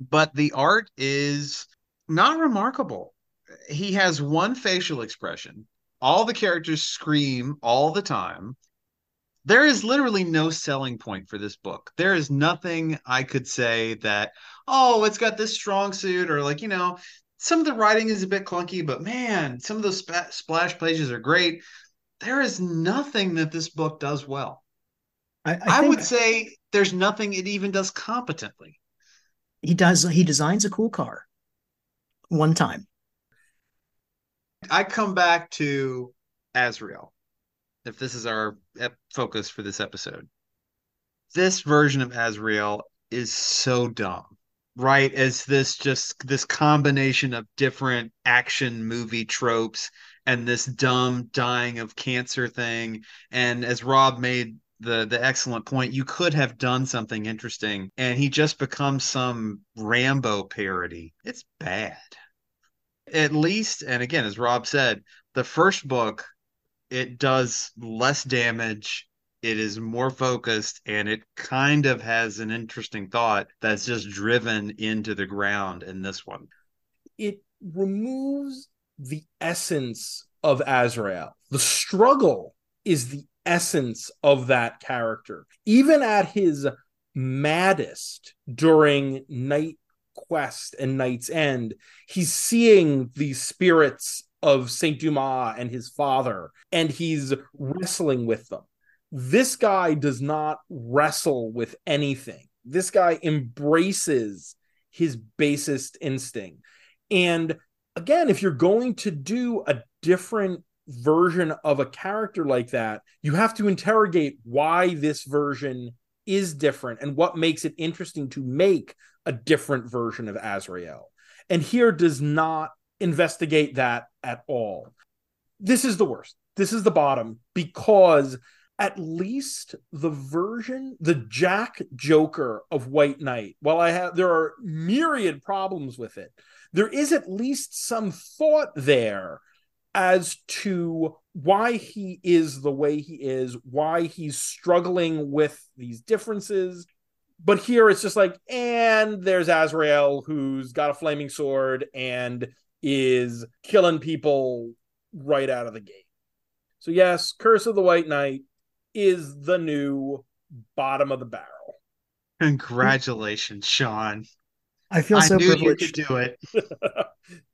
but the art is not remarkable. He has one facial expression. All the characters scream all the time. There is literally no selling point for this book. There is nothing I could say that, oh, it's got this strong suit, or like, you know, some of the writing is a bit clunky, but man, some of those splash pages are great. There is nothing that this book does well. I, I, I, would say there's nothing it even does competently. he does. He designs a cool car. One time, I come back to Azrael, if this is our ep- focus for this episode. This version of Azrael is so dumb, right? As this just this combination of different action movie tropes and this dumb dying of cancer thing. And as Rob made the the excellent point, you could have done something interesting, and he just becomes some Rambo parody. It's bad at least, and again, as Rob said, the first book, it does less damage. It is more focused and it kind of has an interesting thought that's just driven into the ground in this one. It removes the essence of Azrael. The struggle is the essence of that character. Even at his maddest during Night Quest and KnightsEnd, he's seeing these spirits of Saint Dumas and his father, and he's wrestling with them. This guy does not wrestle with anything. This guy embraces his basest instinct. And again, if you're going to do a different version of a character like that, you have to interrogate why this version is different and what makes it interesting to make a different version of Azrael. And here does not investigate that at all. This is the worst. This is the bottom because at least the version, the Jack Joker of White Knight, while I have there are myriad problems with it, there is at least some thought there as to why he is the way he is, why he's struggling with these differences. But here it's just like, and there's Azrael who's got a flaming sword and is killing people right out of the gate. So, yes, Curse of the White Knight is the new bottom of the barrel. Congratulations, Sean. I feel I so knew privileged. to do it.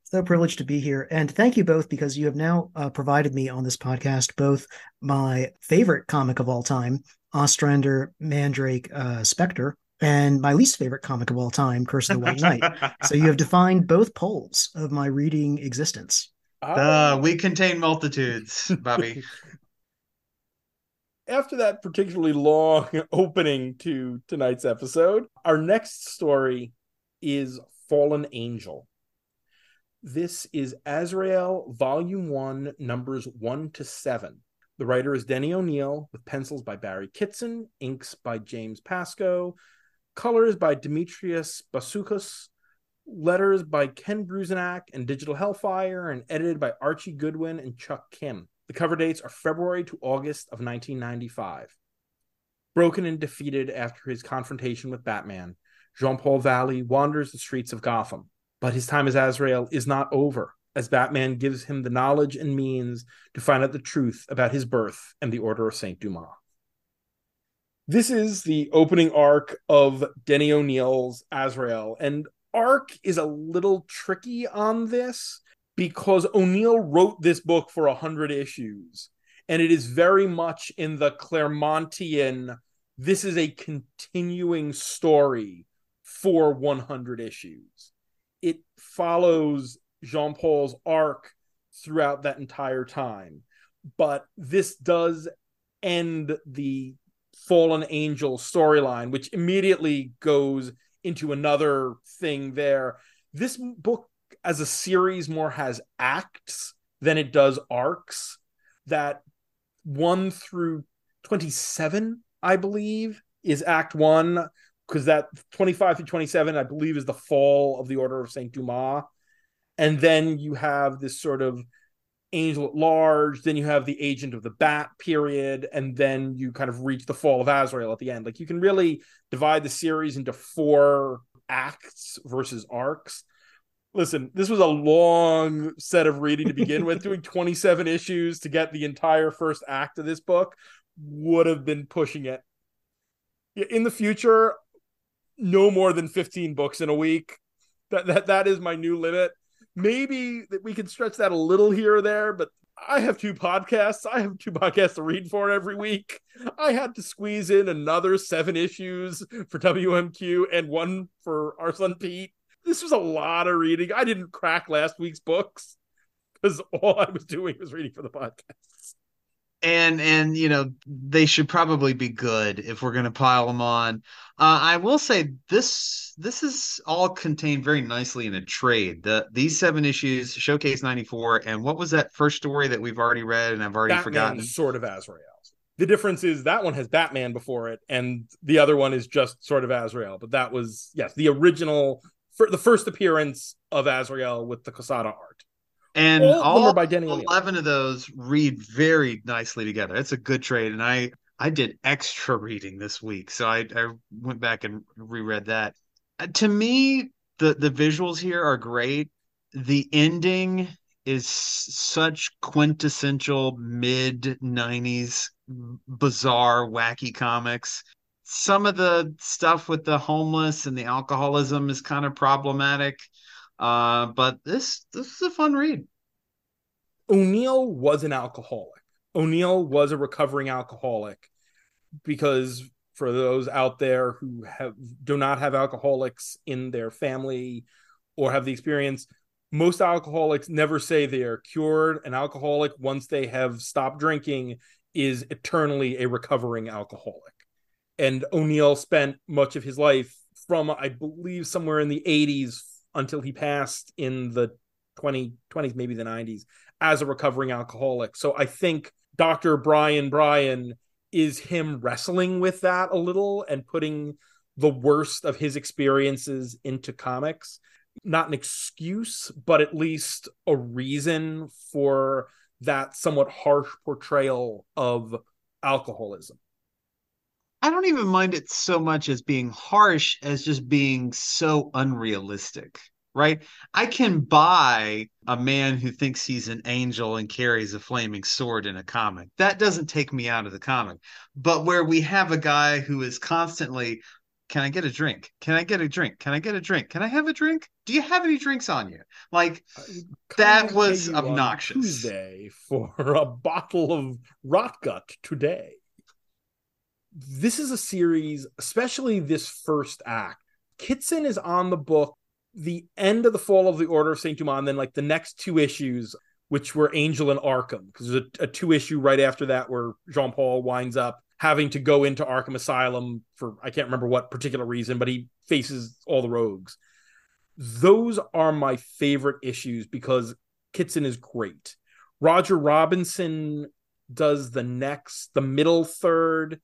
So privileged to be here. And thank you both because you have now uh, provided me on this podcast both my favorite comic of all time, Ostrander Mandrake uh, Spectre, and my least favorite comic of all time, Curse of the White Knight. so you have defined both poles of my reading existence. Uh, we contain multitudes, Bobby. after that particularly long opening to tonight's episode, our next story is Fallen Angel. This is Azrael, Volume 1, numbers 1 to 7. The writer is Denny O'Neil, with pencils by Barry Kitson, inks by James Pascoe, colors by Demetrius Basoukas, letters by Ken Bruzenak and Digital Hellfire, and edited by Archie Goodwin and Chuck Kim. The cover dates are February to August of 1995. Broken and defeated after his confrontation with Batman, Jean Paul Valley wanders the streets of Gotham, but his time as Azrael is not over as Batman gives him the knowledge and means to find out the truth about his birth and the Order of St. Dumas. This is the opening arc of Denny O'Neil's Azrael, and arc is a little tricky on this because O'Neil wrote this book for 100 issues, and it is very much in the Claremontian this is a continuing story for 100 issues. It follows Jean Paul's arc throughout that entire time. But this does end the fallen angel storyline, which immediately goes into another thing there. This book, as a series, more has acts than it does arcs. That one through 27, I believe, is act one, because that 25 through 27, I believe, is the fall of the Order of St. Dumas and then you have this sort of angel at large then you have the agent of the bat period and then you kind of reach the fall of azrael at the end. Like you can really divide the series into four acts versus arcs. Listen this was a long set of reading to begin with. Doing 27 issues to get the entire first act of this book would have been pushing it. In the future no more than 15 books in a week. That that, that is my new limit maybe that we can stretch that a little here or there, but I have two podcasts. I have two podcasts to read for every week. I had to squeeze in another seven issues for WMQ and one for our son Pete. This was a lot of reading. I didn't crack last week's books because all I was doing was reading for the podcasts and and you know they should probably be good if we're going to pile them on. Uh, i will say this this is all contained very nicely in a trade. The these seven issues showcase 94 and what was that first story that we've already read and i've already Batman, forgotten? Sword of Azrael. The difference is that one has batman before it and the other one is just sort of Azrael but that was yes the original for the first appearance of azrael with the Quesada art and all, all by Denny 11 of those read very nicely together. It's a good trade. And I, I did extra reading this week. So I, I went back and reread that. Uh, to me, the, the visuals here are great. The ending is such quintessential mid 90s bizarre, wacky comics. Some of the stuff with the homeless and the alcoholism is kind of problematic. Uh, but this this is a fun read. O'Neil was an alcoholic. O'Neil was a recovering alcoholic because for those out there who have do not have alcoholics in their family or have the experience, most alcoholics never say they are cured. An alcoholic, once they have stopped drinking, is eternally a recovering alcoholic. And O'Neil spent much of his life from, I believe, somewhere in the 80s until he passed in the 20, 20s, maybe the 90s, as a recovering alcoholic. So I think Dr. Brian Bryan is him wrestling with that a little and putting the worst of his experiences into comics. Not an excuse, but at least a reason for that somewhat harsh portrayal of alcoholism. I don't even mind it so much as being harsh as just being so unrealistic, right? I can buy a man who thinks he's an angel and carries a flaming sword in a comic. That doesn't take me out of the comic. But where we have a guy who is constantly, can I get a drink? Can I get a drink? Can I get a drink? Can I have a drink? Do you have any drinks on you? Like uh, that was obnoxious. Tuesday for a bottle of rot gut today this is a series, especially this first act. Kitson is on the book, the end of the fall of the Order of St. Dumas, and then like the next two issues, which were Angel and Arkham, because there's a, a two issue right after that where Jean Paul winds up having to go into Arkham Asylum for I can't remember what particular reason, but he faces all the rogues. Those are my favorite issues because Kitson is great. Roger Robinson does the next, the middle third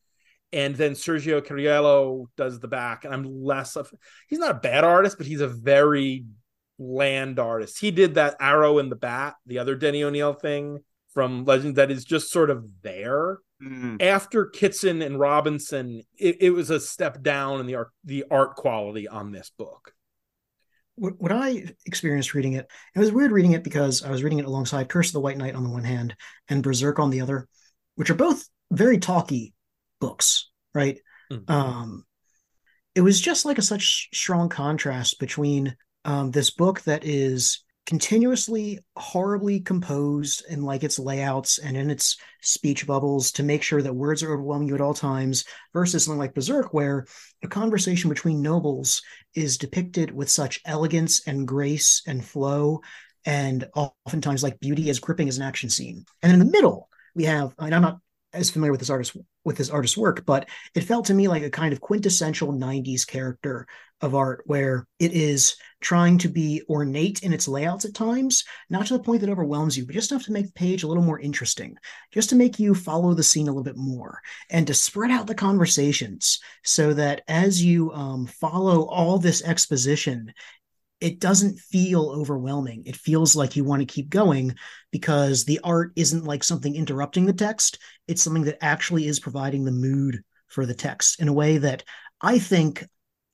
and then Sergio Cariello does the back, and I'm less of he's not a bad artist, but he's a very bland artist. He did that Arrow in the Bat, the other Denny O'Neil thing from Legend that is just sort of there. Mm. After Kitson and Robinson, it, it was a step down in the art the art quality on this book. What, what I experienced reading it, it was weird reading it because I was reading it alongside Curse of the White Knight on the one hand and Berserk on the other, which are both very talky books, right? Mhm. Um, it was just like a such strong contrast between um, this book that is continuously horribly composed in like its layouts and in its speech bubbles to make sure that words are overwhelming you at all times versus something like berserk where a conversation between nobles is depicted with such elegance and grace and flow and oftentimes like beauty as gripping as an action scene and in the middle we have and i'm not as familiar with this artist with this artist's work, but it felt to me like a kind of quintessential 90s character of art where it is trying to be ornate in its layouts at times, not to the point that overwhelms you, but just enough to make the page a little more interesting, just to make you follow the scene a little bit more, and to spread out the conversations so that as you um, follow all this exposition, it doesn't feel overwhelming. It feels like you want to keep going because the art isn't like something interrupting the text. It's something that actually is providing the mood for the text in a way that I think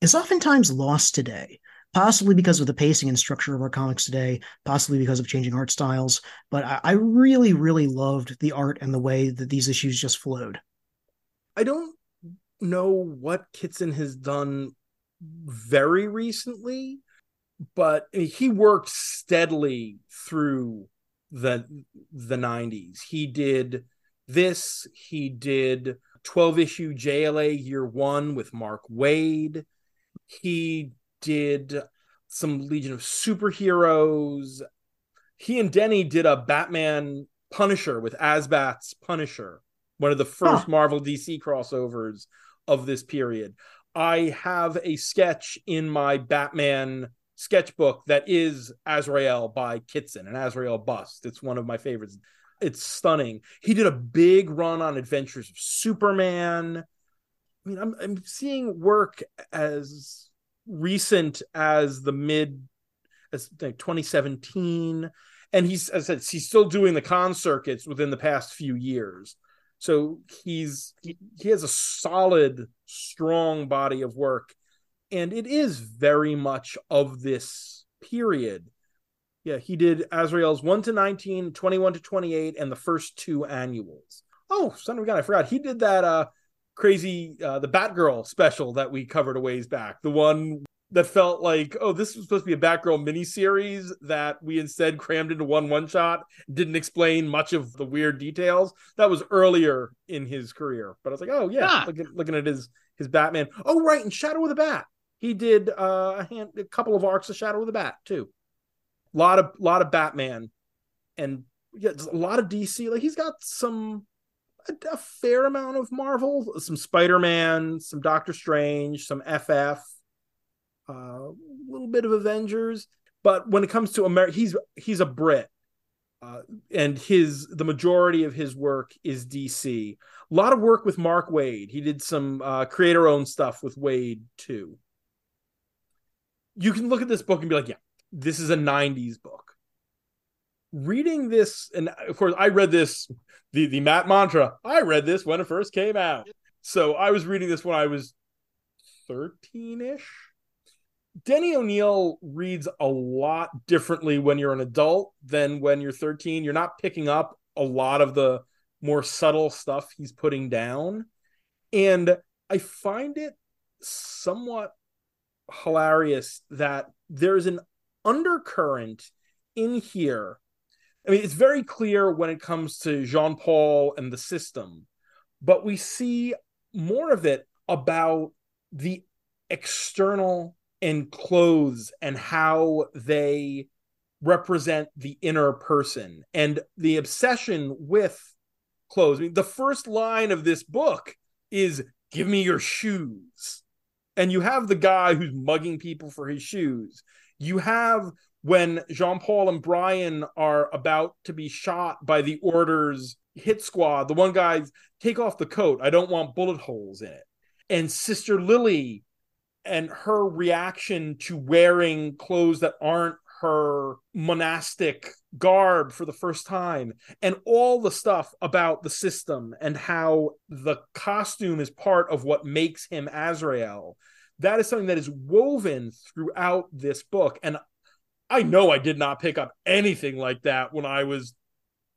is oftentimes lost today, possibly because of the pacing and structure of our comics today, possibly because of changing art styles. But I, I really, really loved the art and the way that these issues just flowed. I don't know what Kitson has done very recently, but he worked steadily through the the 90s. He did this, he did 12 issue JLA year 1 with Mark Waid. He did some Legion of Superheroes. He and Denny did a Batman Punisher with Azbat's Punisher, one of the first Huh. Marvel DC crossovers of this period. I have a sketch in my Batman sketchbook that is Azrael by Kitson, an Azrael bust. It's one of my favorites. It's stunning. He did a big run on Adventures of Superman. I mean, I'm I'm seeing work as recent as the mid as like 2017 and he's as I said he's still doing the con circuits within the past few years so he's he, he has a solid strong body of work and it is very much of this period. Yeah he did azrael's 1 to 19 21 to 28 and the first two annuals. Oh son of a gun i forgot. He did that uh crazy uh the batgirl special that we covered a ways back. The one that felt like oh this was supposed to be a batgirl miniseries that we instead crammed into one one shot didn't explain much of the weird details. That was earlier in his career but i was like oh yeah Ah. looking, looking at his his batman. Oh right and shadow of the bat he did uh, a, hand, a couple of arcs of shadow of the bat too. A lot of lot of batman and yeah, a lot of dc like he's got some a, a fair amount of marvel some spider-man some doctor strange some ff uh, a little bit of avengers but when it comes to america he's he's a brit uh, and his the majority of his work is dc a lot of work with mark waid. He did some uh, creator owned stuff with waid too you can look at this book and be like yeah this is a 90s book. Reading this and of course i read this the the matt mantra i read this when it first came out. So i was reading this when i was 13ish denny o'neil reads a lot differently when you're an adult than when you're 13 you're not picking up a lot of the more subtle stuff he's putting down. And i find it somewhat hilarious that there's an undercurrent in here I mean, it's very clear when it comes to Jean Paul and the system, but we see more of it about the external and clothes and how they represent the inner person and the obsession with clothes. I mean, the first line of this book is give me your shoes. And you have the guy who's mugging people for his shoes. You have when Jean Paul and Brian are about to be shot by the Order's hit squad, the one guy's take off the coat. I don't want bullet holes in it. And Sister Lily and her reaction to wearing clothes that aren't her monastic garb for the first time and all the stuff about the system and how the costume is part of what makes him Azrael. That is something that is woven throughout this book. And I know I did not pick up anything like that when I was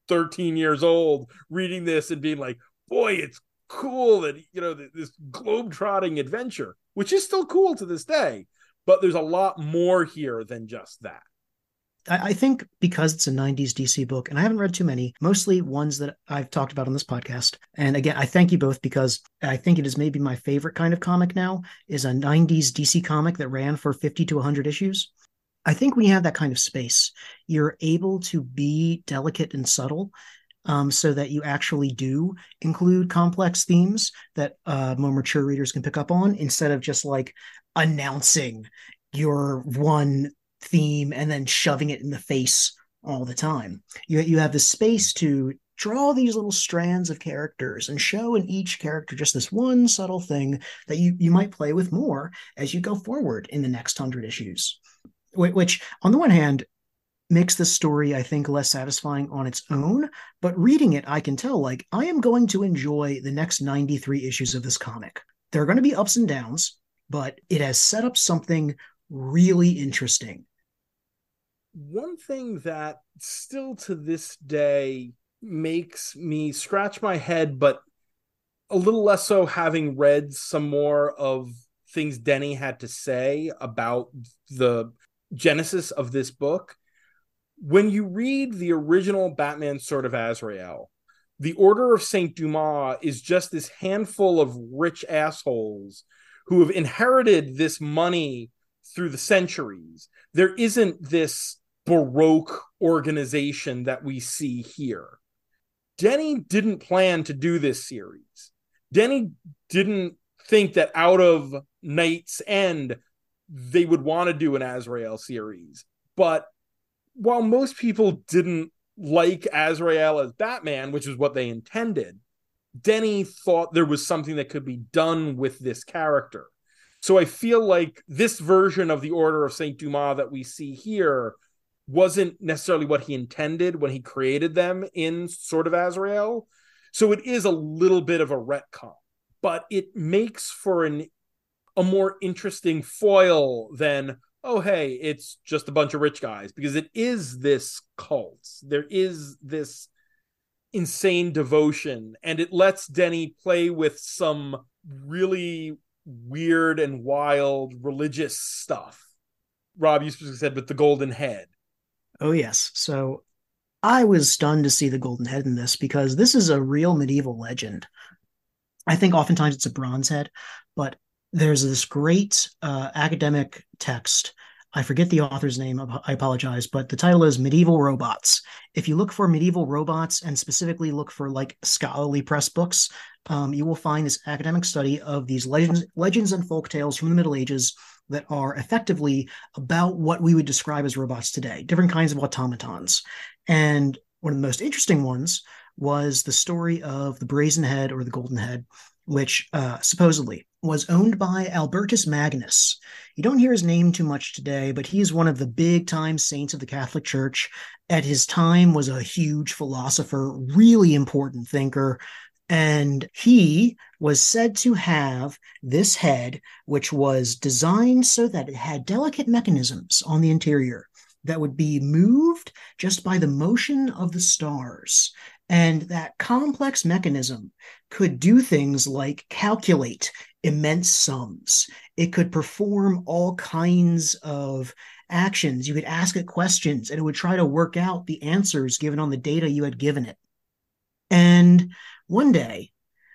13 years old reading this and being like, boy, it's cool that, you know, this globe-trotting adventure, which is still cool to this day. But there's a lot more here than just that. I think because it's a 90s DC book, and I haven't read too many, mostly ones that I've talked about on this podcast. And again, I thank you both because I think it is maybe my favorite kind of comic now is a 90s DC comic that ran for 50 to 100 issues. I think you have that kind of space, you're able to be delicate and subtle um, so that you actually do include complex themes that uh, more mature readers can pick up on instead of just like announcing your one theme and then shoving it in the face all the time. You you have the space to draw these little strands of characters and show in each character just this one subtle thing that you you might play with more as you go forward in the next hundred issues. Which, on the one hand, makes the story I think less satisfying on its own, but reading it, I can tell like I am going to enjoy the next 93 issues of this comic. There are going to be ups and downs, but it has set up something really interesting one thing that still to this day makes me scratch my head, but a little less so having read some more of things Denny had to say about the genesis of this book. When you read the original Batman Sword of Azrael, the Order of Saint Dumas is just this handful of rich assholes who have inherited this money through the centuries. There isn't this baroque organization that we see here. Denny didn't plan to do this series. Denny didn't think that out of KnightsEnd they would want to do an Azrael series. But while most people didn't like Azrael as Batman, which is what they intended, Denny thought there was something that could be done with this character. So I feel like this version of the Order of Saint Dumas that we see here wasn't necessarily what he intended when he created them in Sword of Azrael. So it is a little bit of a retcon, but it makes for an a more interesting foil than oh hey it's just a bunch of rich guys because it is this cult. There is this insane devotion and it lets denny play with some really weird and wild religious stuff. Rob you specifically said with the golden head Oh, yes. So I was stunned to see the golden head in this because this is a real medieval legend. I think oftentimes it's a bronze head, but there's this great uh, academic text. I forget the author's name. I apologize, but the title is Medieval Robots. If you look for medieval robots and specifically look for like scholarly press books, um, you will find this academic study of these legends, legends and folk tales from the Middle Ages that are effectively about what we would describe as robots today, different kinds of automatons. And one of the most interesting ones was the story of the Brazen Head or the Golden Head, which uh, supposedly was owned by Albertus Magnus. You don't hear his name too much today, but he is one of the big time saints of the Catholic Church. At his time was a huge philosopher, really important thinker, and he was said to have this head, which was designed so that it had delicate mechanisms on the interior that would be moved just by the motion of the stars. And that complex mechanism could do things like calculate immense sums. It could perform all kinds of actions. You could ask it questions and it would try to work out the answers given on the data you had given it. And one day,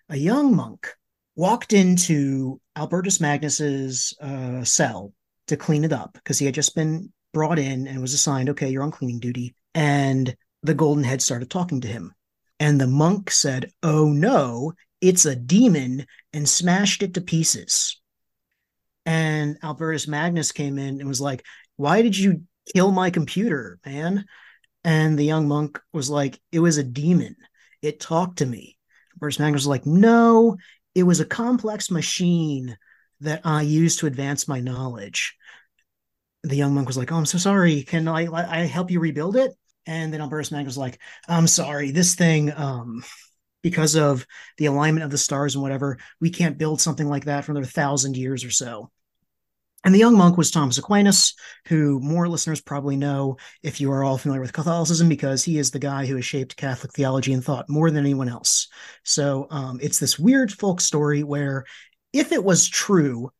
a young monk walked into Albertus Magnus's uh, cell to clean it up because he had just been brought in and was assigned, okay, you're on cleaning duty. And the golden head started talking to him. And the monk said, Oh no, it's a demon, and smashed it to pieces. And Albertus Magnus came in and was like, Why did you kill my computer, man? And the young monk was like, It was a demon. It talked to me. Bruce Magnus was like, no, it was a complex machine that I used to advance my knowledge. The young monk was like, oh, I'm so sorry. Can I, I help you rebuild it? And then Albertus Magnus was like, I'm sorry, this thing, um, because of the alignment of the stars and whatever, we can't build something like that for another thousand years or so. And the young monk was Thomas Aquinas, who more listeners probably know if you are all familiar with Catholicism, because he is the guy who has shaped Catholic theology and thought more than anyone else. So um, it's this weird folk story where, if it was true,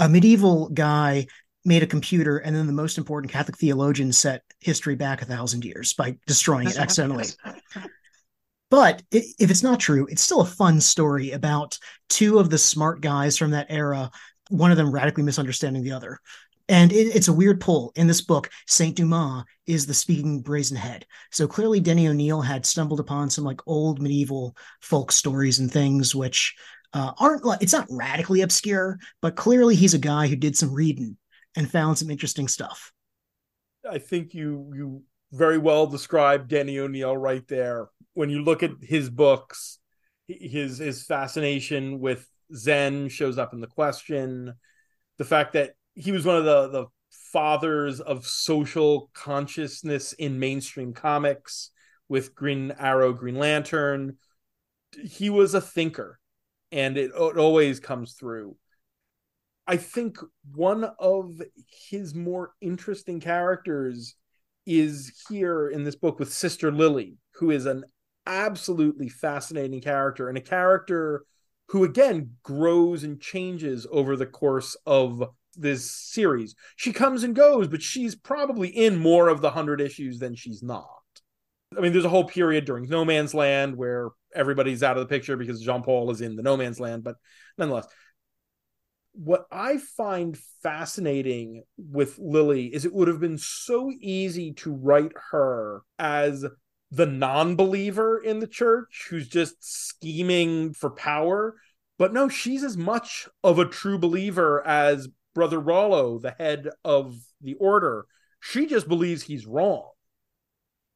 a medieval guy made a computer and then the most important Catholic theologian set history back a thousand years by destroying it accidentally. But if it's not true, it's still a fun story about two of the smart guys from that era one of them radically misunderstanding the other. And it, it's a weird pull. In this book, Saint Dumas is the speaking brazen head. So clearly, Denny O'Neil had stumbled upon some like old medieval folk stories and things which uh, aren't like it's not radically obscure, but clearly he's a guy who did some reading and found some interesting stuff. I think you you very well described Denny O'Neil right there. When you look at his books, his his fascination with Zen shows up in the question. The fact that he was one of the the fathers of social consciousness in mainstream comics with Green Arrow, Green Lantern. He was a thinker, and it, it always comes through. I think one of his more interesting characters is here in this book with Sister Lily, who is an absolutely fascinating character and a character who again grows and changes over the course of this series. She comes and goes, but she's probably in more of the hundred issues than she's not. I mean, there's a whole period during No Man's Land where everybody's out of the picture because Jean Paul is in the No Man's Land, but nonetheless. What I find fascinating with Lily is it would have been so easy to write her as the non-believer in the church who's just scheming for power. But no she's as much of a true believer as brother rollo the head of the order. She just believes he's wrong.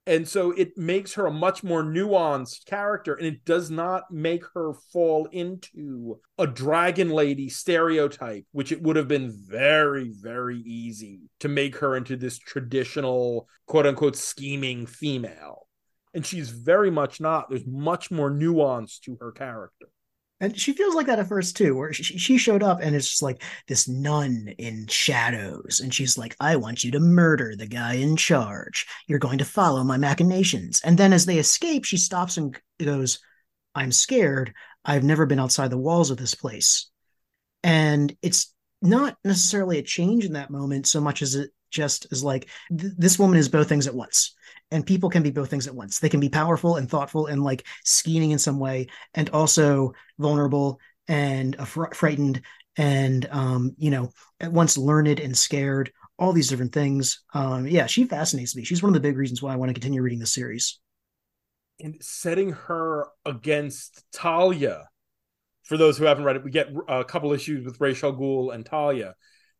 And so it makes her a much more nuanced character and it does not make her fall into a dragon lady stereotype which it would have been very very easy to make her into this traditional quote unquote scheming female and she's very much not. There's much more nuance to her character. And she feels like that at first too, where she, she showed up and it's just like this nun in shadows. And she's like, I want you to murder the guy in charge. You're going to follow my machinations. And then as they escape, she stops and goes, I'm scared. I've never been outside the walls of this place. And it's not necessarily a change in that moment so much as it just is like th- this woman is both things at once and people can be both things at once. They can be powerful and thoughtful and like scheming in some way and also vulnerable and fr- frightened and um you know at once learned and scared all these different things. Um yeah she fascinates me. She's one of the big reasons why i want to continue reading the series. And setting her against talia for those who haven't read it we get a couple issues with Ra's al Ghul and talia.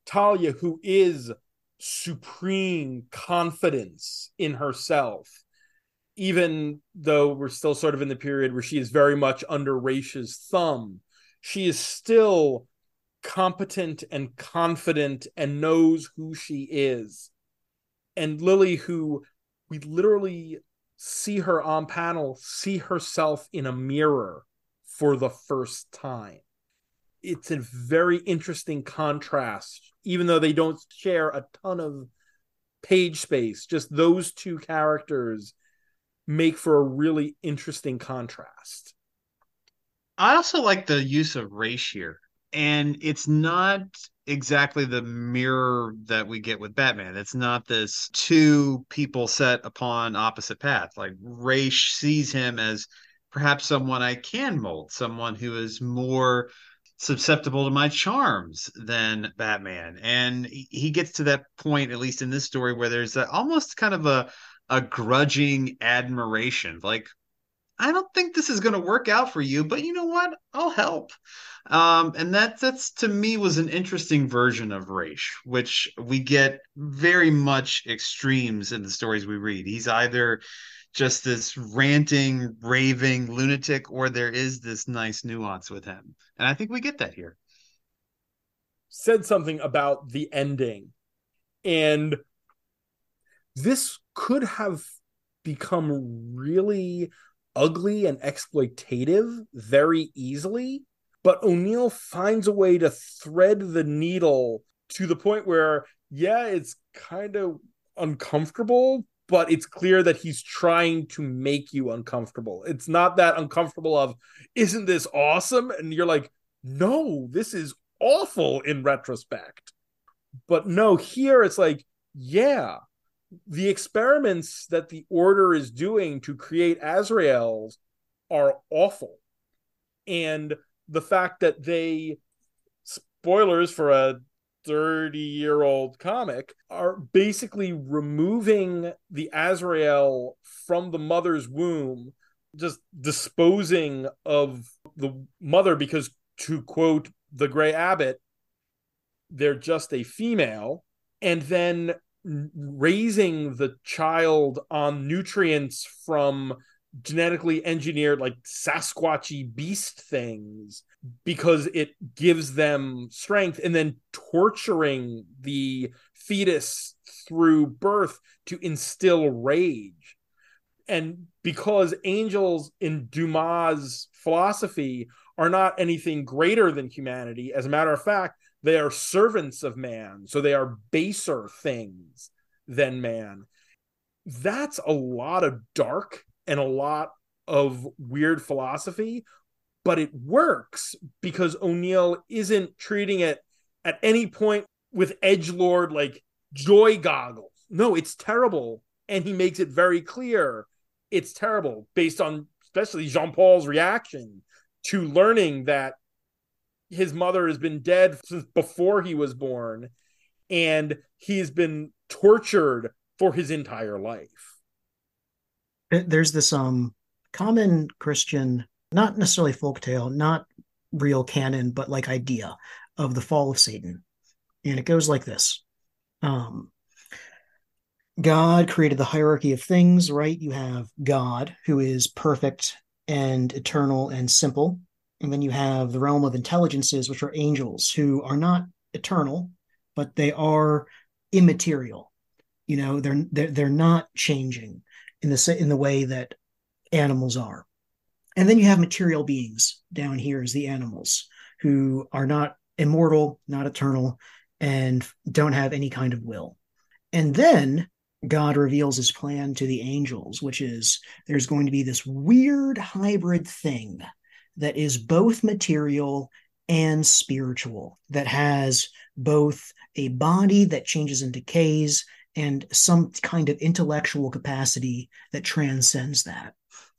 Talia who is supreme confidence in herself even though we're still sort of in the period where she is very much under Raisha's thumb, she is still competent and confident and knows who she is. And Lily, who we literally see her on panel, see herself in a mirror for the first time it's a very interesting contrast, even though they don't share a ton of page space. Just those two characters make for a really interesting contrast. I also like the use of Ra's here, and it's not exactly the mirror that we get with Batman. It's not this two people set upon opposite paths. Like Ra's sees him as perhaps someone I can mold, someone who is more susceptible to my charms than Batman. And he gets to that point, at least in this story, where there's a, almost kind of a a grudging admiration, like I don't think this is going to work out for you, but you know what? I'll help. Um, and that that's to me was an interesting version of Ra's, which we get very much extremes in the stories we read. He's either just this ranting, raving lunatic, or there is this nice nuance with him. And I think we get that here. Said something about the ending. And this could have become really ugly and exploitative very easily. But O'Neil finds a way to thread the needle to the point where, yeah, it's kind of uncomfortable, but it's clear that he's trying to make you uncomfortable. It's not that uncomfortable of, isn't this awesome? And you're like, no, this is awful in retrospect. But no, here it's like, yeah, the experiments that the order is doing to create Azraels are awful. And the fact that they spoilers for a 30 year old comic are basically removing the Azrael from the mother's womb, just disposing of the mother because, to quote the Gray Abbot, they're just a female, and then raising the child on nutrients from genetically engineered like sasquatchy beast things because it gives them strength and then torturing the fetus through birth to instill rage. And because angels in dumas philosophy are not anything greater than humanity as a matter of fact they are servants of man. So they are baser things than man. That's a lot of dark and a lot of weird philosophy, but it works because O'Neil isn't treating it at any point with edge lord like joy goggles. No, it's terrible, and he makes it very clear it's terrible based on especially Jean Paul's reaction to learning that his mother has been dead since before he was born, and he's been tortured for his entire life there's this um common Christian, not necessarily folktale, not real canon, but like idea of the fall of Satan. And it goes like this. Um God created the hierarchy of things, right? You have God, who is perfect and eternal and simple. And then you have the realm of intelligences, which are angels, who are not eternal, but they are immaterial. You know, they're they're, they're not changing in the in the way that animals are. And then you have material beings down here as the animals who are not immortal, not eternal, and don't have any kind of will. And then God reveals his plan to the angels, which is there's going to be this weird hybrid thing that is both material and spiritual, that has both a body that changes and decays and some kind of intellectual capacity that transcends that.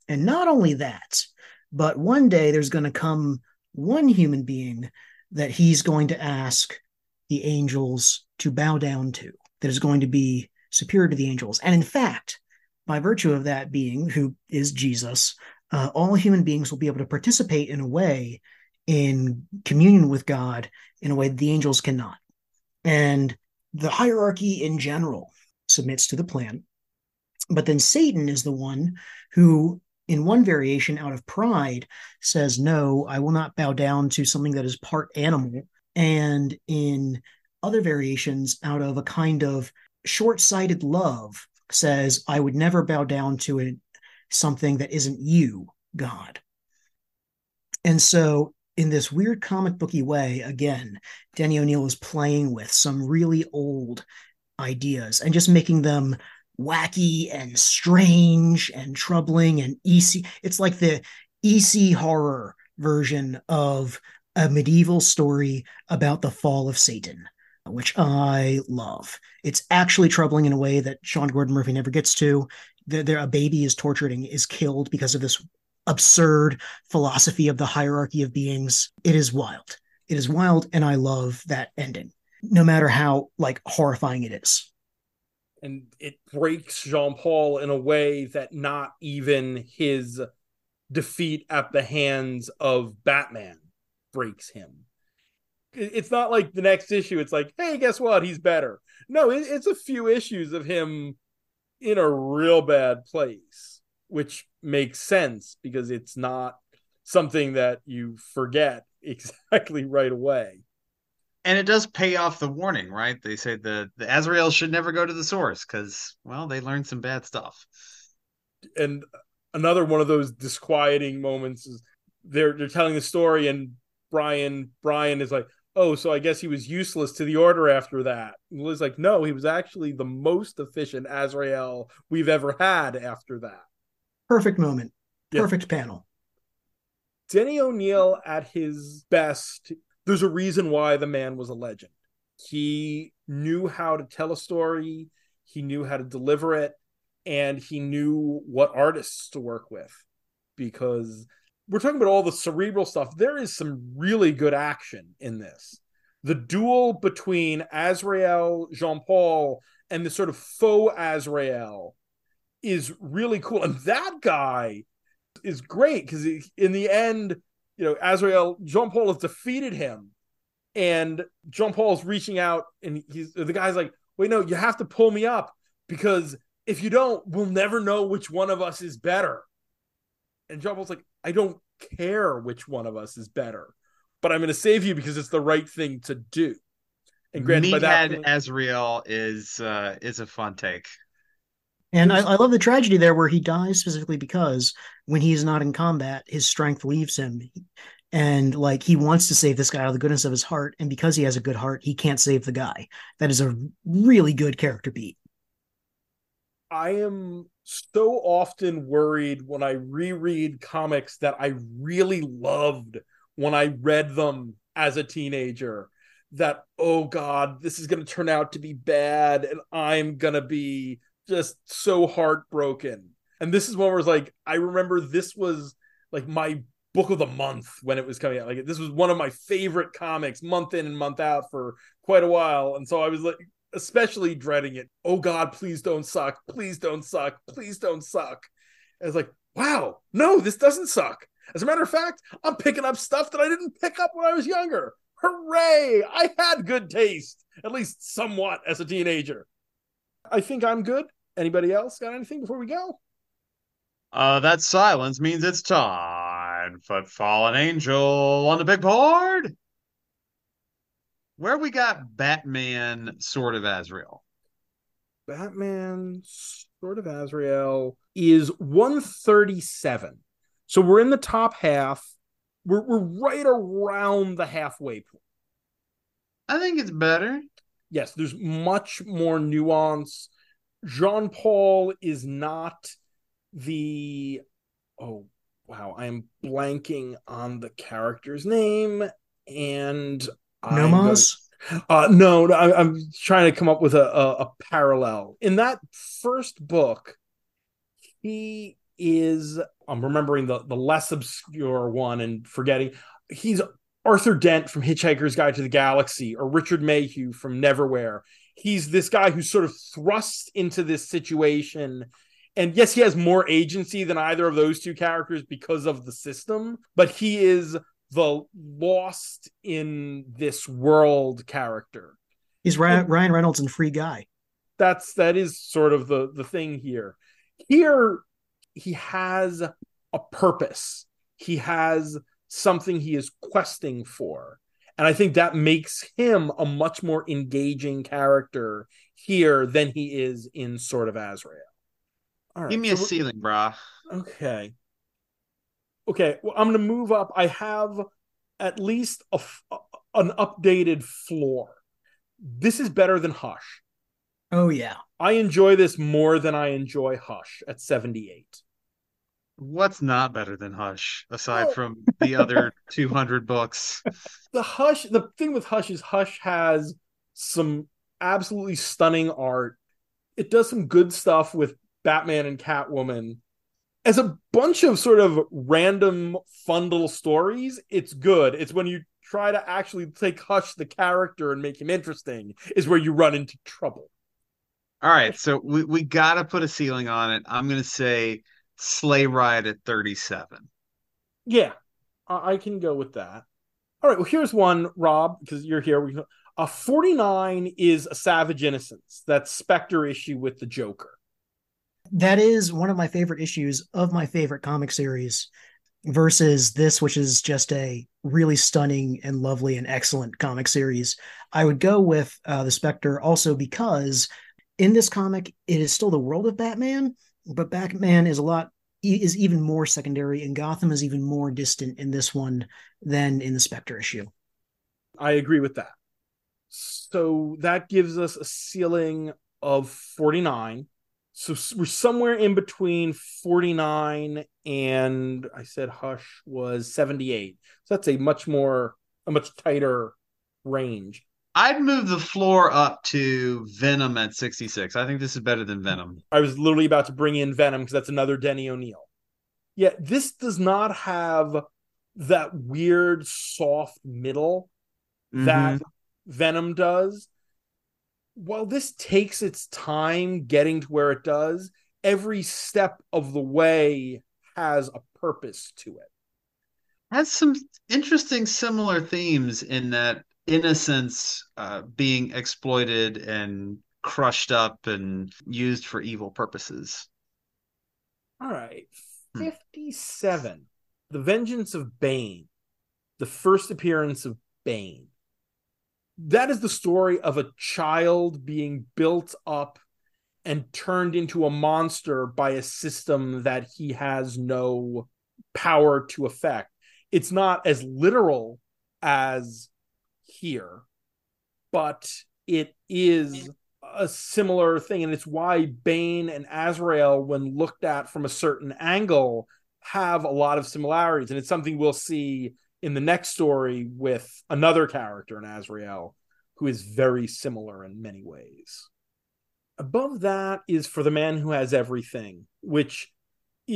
And not only that, but one day there's going to come one human being that he's going to ask the angels to bow down to, that is going to be superior to the angels. And in fact, by virtue of that being, who is Jesus, uh, all human beings will be able to participate in a way in communion with God in a way the angels cannot. And the hierarchy in general submits to the plan. But then Satan is the one who, in one variation, out of pride, says, No, I will not bow down to something that is part animal. And in other variations, out of a kind of short sighted love, says, I would never bow down to it, something that isn't you, God. And so in this weird comic booky way, again, Denny O'Neil is playing with some really old ideas and just making them wacky and strange and troubling and EC. It's like the EC horror version of a medieval story about the fall of Satan, which I love. It's actually troubling in a way that Sean Gordon Murphy never gets to. There, there a baby is tortured and is killed because of this absurd philosophy of the hierarchy of beings. It is wild. It is wild, and I love that ending, no matter how like horrifying it is. And it breaks Jean Paul in a way that not even his defeat at the hands of Batman breaks him. It's not like the next issue. It's like, hey, guess what? He's better. No, it's a few issues of him in a real bad place which makes sense because it's not something that you forget exactly right away. And it does pay off the warning, right? They say the the Azrael should never go to the source because well, they learned some bad stuff. and another one of those disquieting moments is they're they're telling the story and Brian Brian is like, "Oh, so I guess he was useless to the order after that." And Liz like, "No, he was actually the most efficient Azrael we've ever had after that." Perfect moment. Yeah. Perfect panel. Denny O'Neil at his best, there's a reason why the man was a legend. He knew how to tell a story, he knew how to deliver it, and he knew what artists to work with because we're talking about all the cerebral stuff. There is some really good action in this. The duel between Azrael, Jean Paul, and the sort of faux Azrael is really cool. And that guy is great because in the end, you know, Azrael, Jean Paul has defeated him. And Jean Paul is reaching out, and he's the guy's like, wait, no, you have to pull me up because if you don't, we'll never know which one of us is better. And Jean Paul's like, I don't care which one of us is better, but I'm going to save you because it's the right thing to do. And granted, by that point, Azrael is uh is a fun take. And I, I love the tragedy there where he dies specifically because when he's not in combat, his strength leaves him. And like he wants to save this guy out of the goodness of his heart. And because he has a good heart, he can't save the guy. That is a really good character beat. I am so often worried when I reread comics that I really loved when I read them as a teenager that, oh God, this is going to turn out to be bad and I'm going to be just so heartbroken. And this is one where it's like, I remember this was like my book of the month when it was coming out. Like, this was one of my favorite comics month in and month out for quite a while. And so I was like, especially dreading it. Oh God, please don't suck. Please don't suck. Please don't suck. And it's like, wow, no, this doesn't suck. As a matter of fact, I'm picking up stuff that I didn't pick up when I was younger. Hooray! I had good taste, at least somewhat, as a teenager. I think I'm good. Anybody else got anything before we go? Uh that silence means it's time for Fallen Angel on the big board. Where we got Batman Sword of Azrael. Batman Sword of Azrael is 137. So we're in the top half. We're, we're right around the halfway point. I think it's better. Yes, there's much more nuance. Jean Paul is not the. Oh, wow. I am blanking on the character's name. And. Nomos? Uh, no, no, I, I'm trying to come up with a, a, a parallel. In that first book, he is. I'm remembering the the less obscure one and forgetting. He's Arthur Dent from Hitchhiker's Guide to the Galaxy or Richard Mayhew from Neverwhere. He's this guy who's sort of thrust into this situation. And yes, he has more agency than either of those two characters because of the system, but he is the lost in this world character. He's Ryan, Ryan Reynolds and Free Guy. That's that is sort of the the thing here. Here he has a purpose. He has something he is questing for. And I think that makes him a much more engaging character here than he is in Sword of Azrael. All right. Give me so a we're- ceiling, brah. Okay. Okay. Well, I'm going to move up. I have at least a f- an updated floor. This is better than Hush. Oh yeah. I enjoy this more than I enjoy Hush at 78. What's not better than Hush, aside Oh. from the other 200 books? The Hush, the thing with Hush is Hush has some absolutely stunning art. It does some good stuff with Batman and Catwoman. As a bunch of sort of random fun little stories, it's good. It's when you try to actually take Hush the character and make him interesting is where you run into trouble. All right, so we, we got to put a ceiling on it. I'm going to say Sleigh Ride at 37. Yeah, I, I can go with that. All right, well, here's one, Rob, because you're here. We uh, 49 is a Savage Innocence, that Spectre issue with the Joker. That is one of my favorite issues of my favorite comic series versus this, which is just a really stunning and lovely and excellent comic series. I would go with uh, the Spectre also because in this comic, it is still the world of Batman, but Batman is a lot is even more secondary, and Gotham is even more distant in this one than in the Spectre issue. I agree with that. So that gives us a ceiling of 49. So we're somewhere in between 49 and I said Hush was 78. So that's a much more, a much tighter range. I'd move the floor up to Venom at 66. I think this is better than Venom. I was literally about to bring in Venom because that's another Denny O'Neil. Yet yeah, this does not have that weird soft middle mm-hmm. that Venom does. While this takes its time getting to where it does, every step of the way has a purpose to it. Has some interesting similar themes in that innocence uh, being exploited and crushed up and used for evil purposes. All right. Hmm. 57. The Vengeance of Bane. The first appearance of Bane. That is the story of a child being built up and turned into a monster by a system that he has no power to affect. It's not as literal as here, but it is a similar thing. And it's why Bane and Azrael, when looked at from a certain angle, have a lot of similarities. And it's something we'll see in the next story with another character in Azrael who is very similar in many ways. Above that is For the Man Who Has Everything, which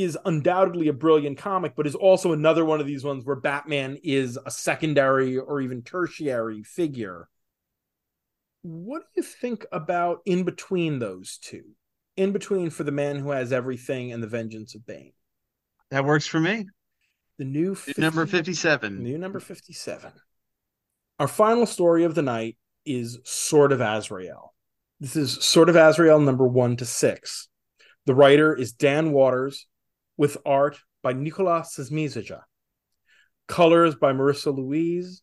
is undoubtedly a brilliant comic, but is also another one of these ones where Batman is a secondary or even tertiary figure. What do you think about in between those two? In between for the man who has everything and the vengeance of Bane. That works for me. The new 50, number 57. New number 57. Our final story of the night is Sword of Azrael. This is Sword of Azrael number one to six. The writer is Dan Watters, with art by Nicolas Čižmešija, colors by Marissa Louise,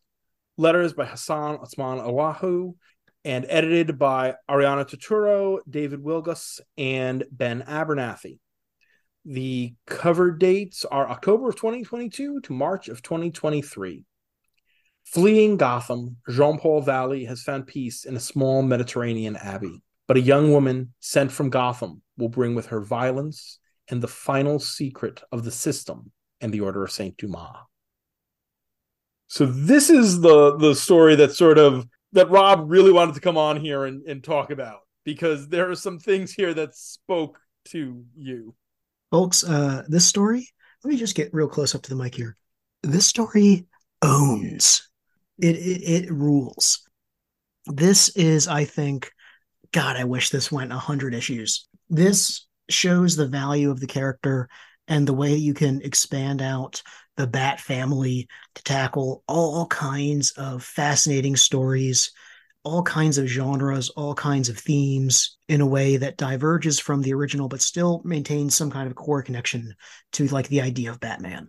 letters by Hassan Otsmane-Elhaou, and edited by Ariana Turturro, David Wielgosz, and Ben Abernathy. The cover dates are October of 2022 to March of 2023. Fleeing Gotham, Jean Paul Valley has found peace in a small Mediterranean abbey. But a young woman sent from Gotham will bring with her violence and the final secret of the system and the Order of Saint Dumas. So this is the the story that sort of that Rob really wanted to come on here and, and talk about because there are some things here that spoke to you. Folks, uh, this story, let me just get real close up to the mic here. This story owns. It, it, it rules. This is, I think, God, I wish this went 100 issues. This shows the value of the character and the way you can expand out the Bat family to tackle all kinds of fascinating stories, all kinds of genres, all kinds of themes in a way that diverges from the original, but still maintains some kind of core connection to like the idea of Batman.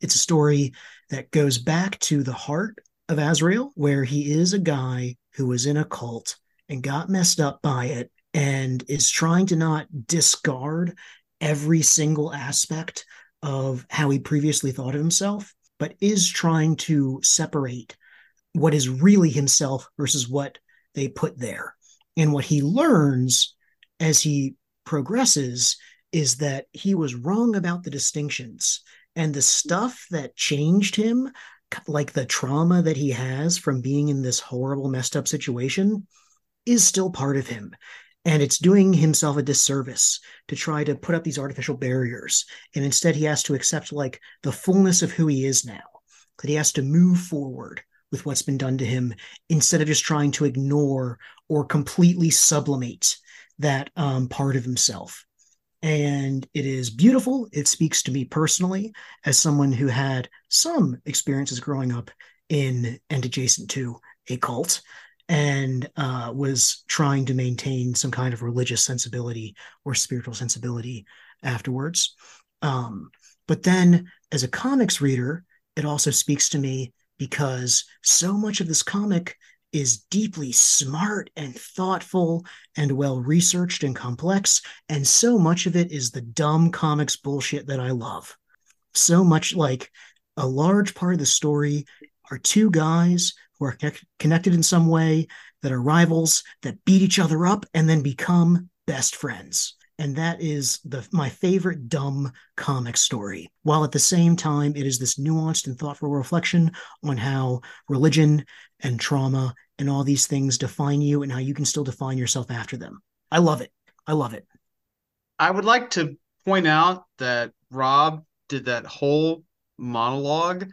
It's a story that goes back to the heart of Azrael, where he is a guy who was in a cult and got messed up by it and is trying to not discard every single aspect of how he previously thought of himself, but is trying to separate what is really himself versus what they put there. And what he learns as he progresses is that he was wrong about the distinctions and the stuff that changed him, like the trauma that he has from being in this horrible, messed up situation, is still part of him. And it's doing himself a disservice to try to put up these artificial barriers. And instead, he has to accept like the fullness of who he is now, that he has to move forward with what's been done to him instead of just trying to ignore or completely sublimate that um, part of himself. And it is beautiful. It speaks to me personally as someone who had some experiences growing up in and adjacent to a cult and uh, was trying to maintain some kind of religious sensibility or spiritual sensibility afterwards. Um, but then, as a comics reader, it also speaks to me because so much of this comic is deeply smart and thoughtful and well researched and complex. And so much of it is the dumb comics bullshit that I love. So much like a large part of the story are two guys who are connected in some way that are rivals that beat each other up and then become best friends. And that is the my favorite dumb comic story while at the same time it is this nuanced and thoughtful reflection on how religion and trauma and all these things define you and how you can still define yourself after them. I love it. I love it. I would like to point out that rob did that whole monologue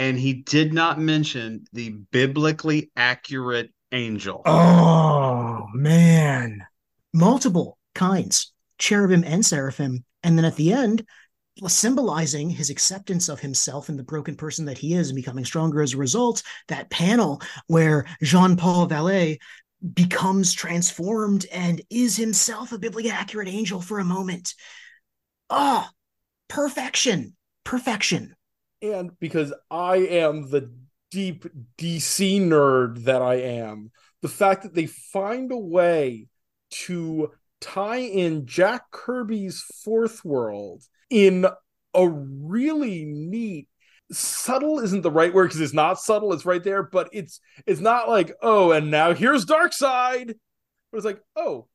and he did not mention the biblically accurate angel oh man multiple kinds cherubim and seraphim. And then at the end, symbolizing his acceptance of himself and the broken person that he is and becoming stronger as a result, that panel where Jean Paul Valley becomes transformed and is himself a biblically accurate angel for a moment. Ah, oh, perfection, perfection. And because I am the deep DC nerd that I am, the fact that they find a way to tie in Jack Kirby's Fourth World in a really neat subtle isn't the right word because it's not subtle it's right there but it's it's not like oh and now here's Darkseid. But it's like oh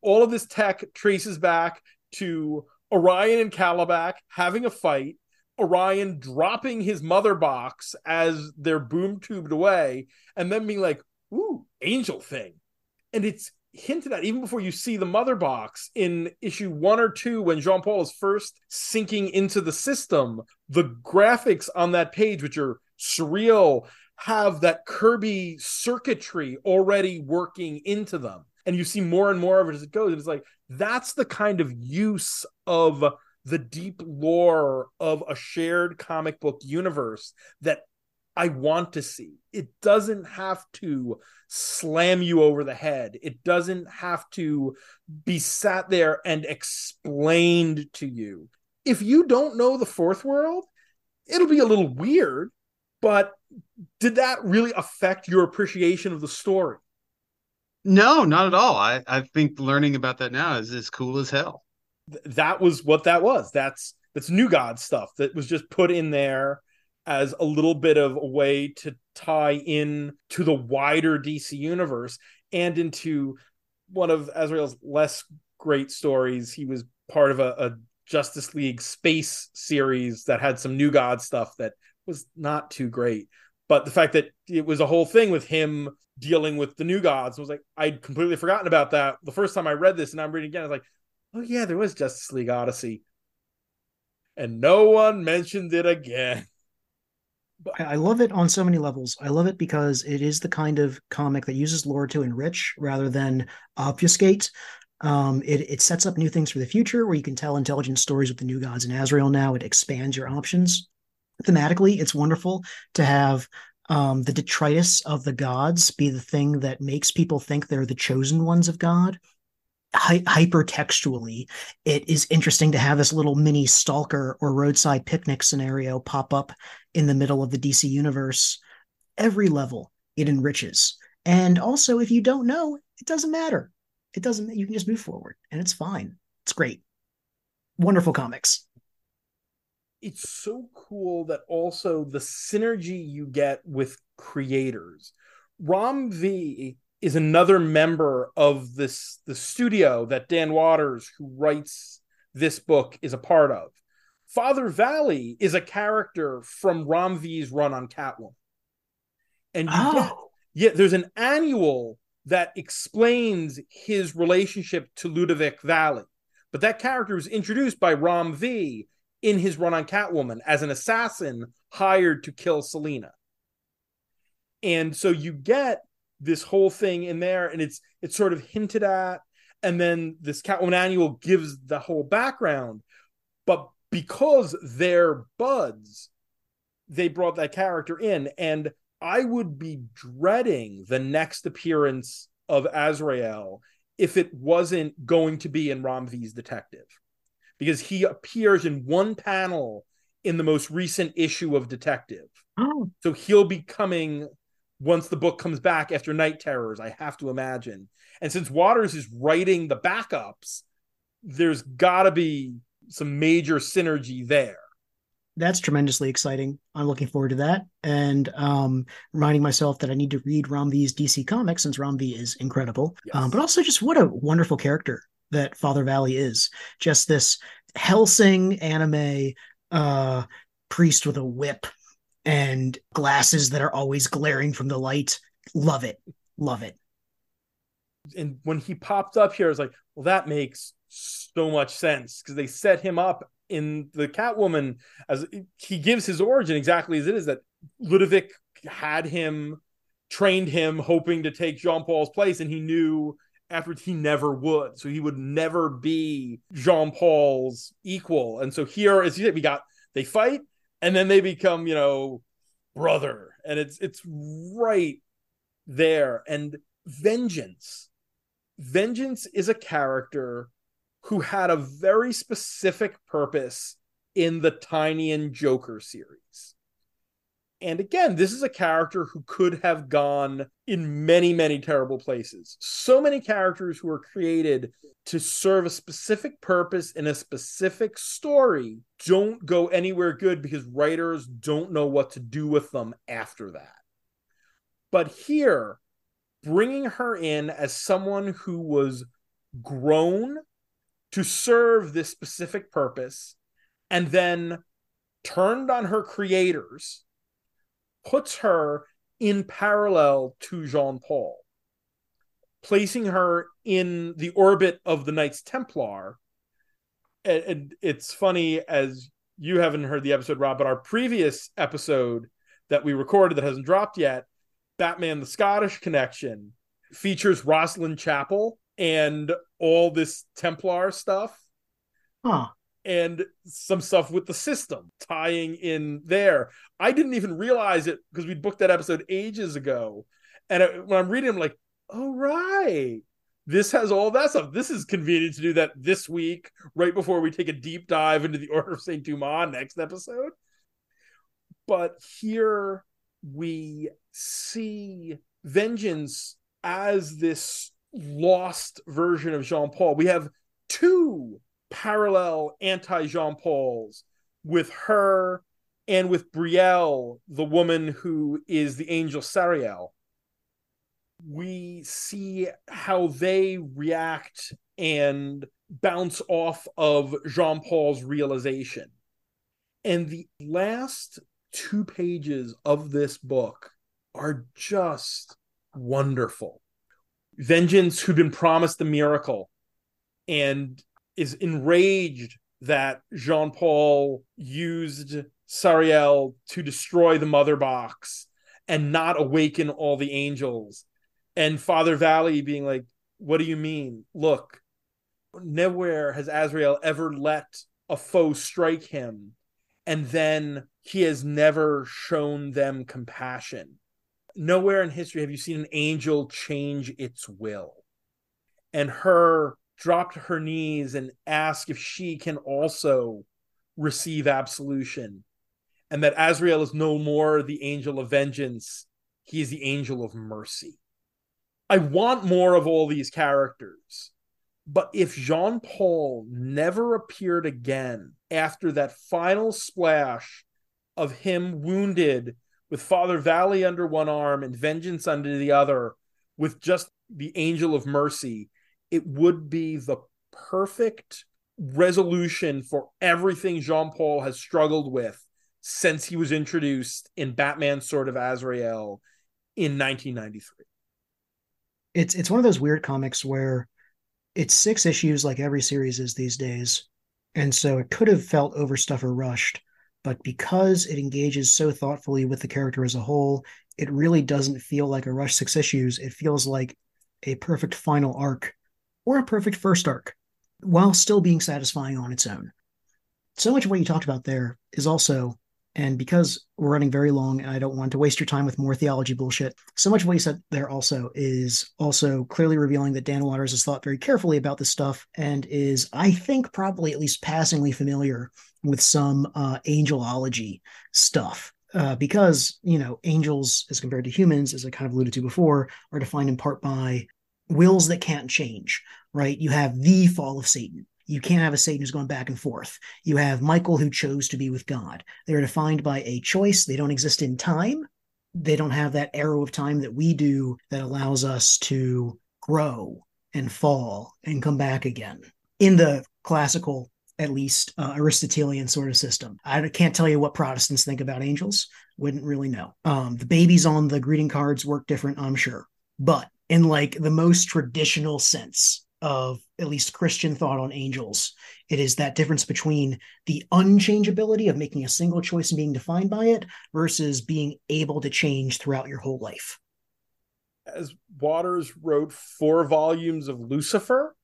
all of this tech traces back to orion and kalibak having a fight orion dropping his mother box as they're boom tubed away and then being like ooh angel thing and it's hinted at even before you see the mother box in issue one or two when Jean Paul is first sinking into the system. The graphics on that page, which are surreal, have that Kirby circuitry already working into them. And you see more and more of it as it goes. And it's like that's the kind of use of the deep lore of a shared comic book universe that I want to see. It doesn't have to slam you over the head. It doesn't have to be sat there and explained to you. If you don't know the fourth world, it'll be a little weird, but did that really affect your appreciation of the story? No, not at all. I, I think learning about that now is as cool as hell. Th- that was what that was. That's that's new god stuff that was just put in there as a little bit of a way to tie in to the wider DC universe and into one of Azrael's less great stories. He was part of a, a Justice League space series that had some new god stuff that was not too great. But the fact that it was a whole thing with him dealing with the new gods was like I'd completely forgotten about that. The first time I read this and I'm reading again, I was like, oh yeah, there was Justice League Odyssey. And no one mentioned it again. But- I love it on so many levels. I love it because it is the kind of comic that uses lore to enrich rather than obfuscate. Um, it, it sets up new things for the future where you can tell intelligent stories with the new gods in Azrael now. It expands your options. Thematically, it's wonderful to have um, the detritus of the gods be the thing that makes people think they're the chosen ones of God hy- hypertextually, it is interesting to have this little mini stalker or roadside picnic scenario pop up in the middle of the DC universe. Every level it enriches. And also, if you don't know, it doesn't matter. It doesn't, you can just move forward and it's fine. It's great. Wonderful comics. It's so cool that also the synergy you get with creators. Ram V is another member of this the studio that Dan Watters, who writes this book, is a part of. Father Valley is a character from Ram V's run on Catwoman. And you oh. get, yeah, there's an annual that explains his relationship to Ludovic Valley. But that character was introduced by Ram V in his run on Catwoman as an assassin hired to kill Selina. And so you get this whole thing in there and it's it's sort of hinted at. And then this catwoman annual gives the whole background but because they're buds they brought that character in. And i would be dreading the next appearance of azrael if it wasn't going to be in Ram V's detective because he appears in one panel in the most recent issue of detective. Oh. so he'll be coming once the book comes back after Night Terrors, I have to imagine. And since Watters is writing the backups, there's got to be some major synergy there. That's tremendously exciting. I'm looking forward to that. And um, reminding myself that I need to read V's DC comics since Ram V is incredible. Yes. Um, but also just what a wonderful character that Father Valley is. Just this Hellsing anime uh, priest with a whip and glasses that are always glaring from the light. Love it. Love it. And when he popped up here, I was like, well, that makes so much sense because they set him up in the Catwoman as he gives his origin exactly as it is that Ludovic had him, trained him, hoping to take Jean Paul's place, and he knew afterwards he never would. So he would never be Jean Paul's equal. And so here, as you said, we got they fight and then they become, you know, brother. And it's it's right there. And vengeance. Vengeance is a character who had a very specific purpose in the Tynion Joker series. And again, this is a character who could have gone in many, many terrible places. So many characters who are created to serve a specific purpose in a specific story don't go anywhere good because writers don't know what to do with them after that. But here, bringing her in as someone who was grown to serve this specific purpose and then turned on her creators puts her in parallel to Jean Paul, placing her in the orbit of the Knights Templar. And, and, it's funny as you haven't heard the episode, Rob, but our previous episode that we recorded that hasn't dropped yet, Batman the Scottish Connection, features Rosslyn Chapel and all this Templar stuff. Huh and some stuff with the system tying in there. I didn't even realize it because we booked that episode ages ago. And it, when I'm reading, I'm like, oh, right. This has all that stuff. This is convenient to do that this week, right before we take a deep dive into the Order of St. Dumas next episode. But here we see Vengeance as this lost version of Jean Paul. We have two parallel anti Jean Paul's with her and with Brielle, the woman who is the angel Sariel. We see how they react and bounce off of Jean Paul's realization. And the last two pages of this book are just wonderful. Vengeance, who'd been promised a miracle and is enraged that Jean Paul used Sariel to destroy the mother box and not awaken all the angels. And Father Valley being like, What do you mean? Look, nowhere has Azrael ever let a foe strike him, and then he has never shown them compassion. Nowhere in history have you seen an angel change its will. And her drop to her knees and ask if she can also receive absolution and that Azrael is no more the angel of vengeance, he is the angel of mercy. I want more of all these characters. But if Jean Paul never appeared again after that final splash of him wounded with Father Valley under one arm and vengeance under the other, with just the angel of mercy, it would be the perfect resolution for everything Jean Paul has struggled with since he was introduced in Batman Sword of Azrael in 1993. It's it's one of those weird comics where it's six issues like every series is these days. And so it could have felt overstuffed or rushed, but because it engages so thoughtfully with the character as a whole, it really doesn't feel like a rush six issues. It feels like a perfect final arc or a perfect first arc while still being satisfying on its own. So much of what you talked about there is also, and because we're running very long and I don't want to waste your time with more theology bullshit, so much of what you said there also is also clearly revealing that Dan Watters has thought very carefully about this stuff and is, I think, probably at least passingly familiar with some uh, angelology stuff. uh, because you know angels as compared to humans as i kind of alluded to before are defined in part by wills that can't change right? You have the fall of satan. You can't have a satan who's going back and forth. You have michael who chose to be with god. They're defined by a choice. They don't exist in time. They don't have that arrow of time that we do that allows us to grow and fall and come back again. In the classical at least uh, Aristotelian sort of system. I can't tell you what Protestants think about angels. Wouldn't really know. Um, the babies on the greeting cards work different, I'm sure, but in like the most traditional sense of at least Christian thought on angels, it is that difference between the unchangeability of making a single choice and being defined by it versus being able to change throughout your whole life. As Watters wrote four volumes of Lucifer,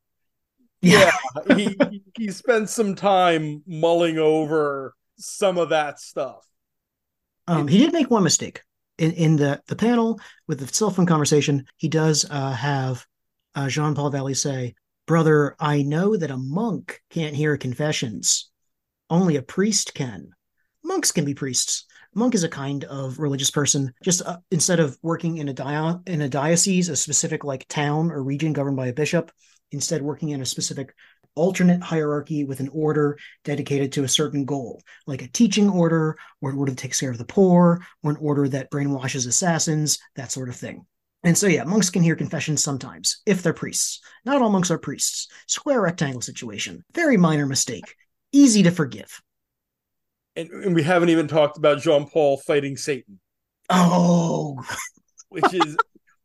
yeah, he he spent some time mulling over some of that stuff. Um, he did make one mistake in in the the panel with the cell phone conversation. He does uh, have uh, Jean Paul Valley say, "Brother, I know that a monk can't hear confessions. Only a priest can. Monks can be priests." monk is a kind of religious person. Just uh, instead of working in a dio- in a diocese, a specific like town or region governed by a bishop, instead working in a specific alternate hierarchy with an order dedicated to a certain goal, like a teaching order, or an order that takes care of the poor, or an order that brainwashes assassins, that sort of thing. And so, yeah, monks can hear confessions sometimes, if they're priests. Not all monks are priests. Square rectangle situation. Very minor mistake. Easy to forgive. And, and we haven't even talked about Jean Paul fighting Satan. Oh. Which is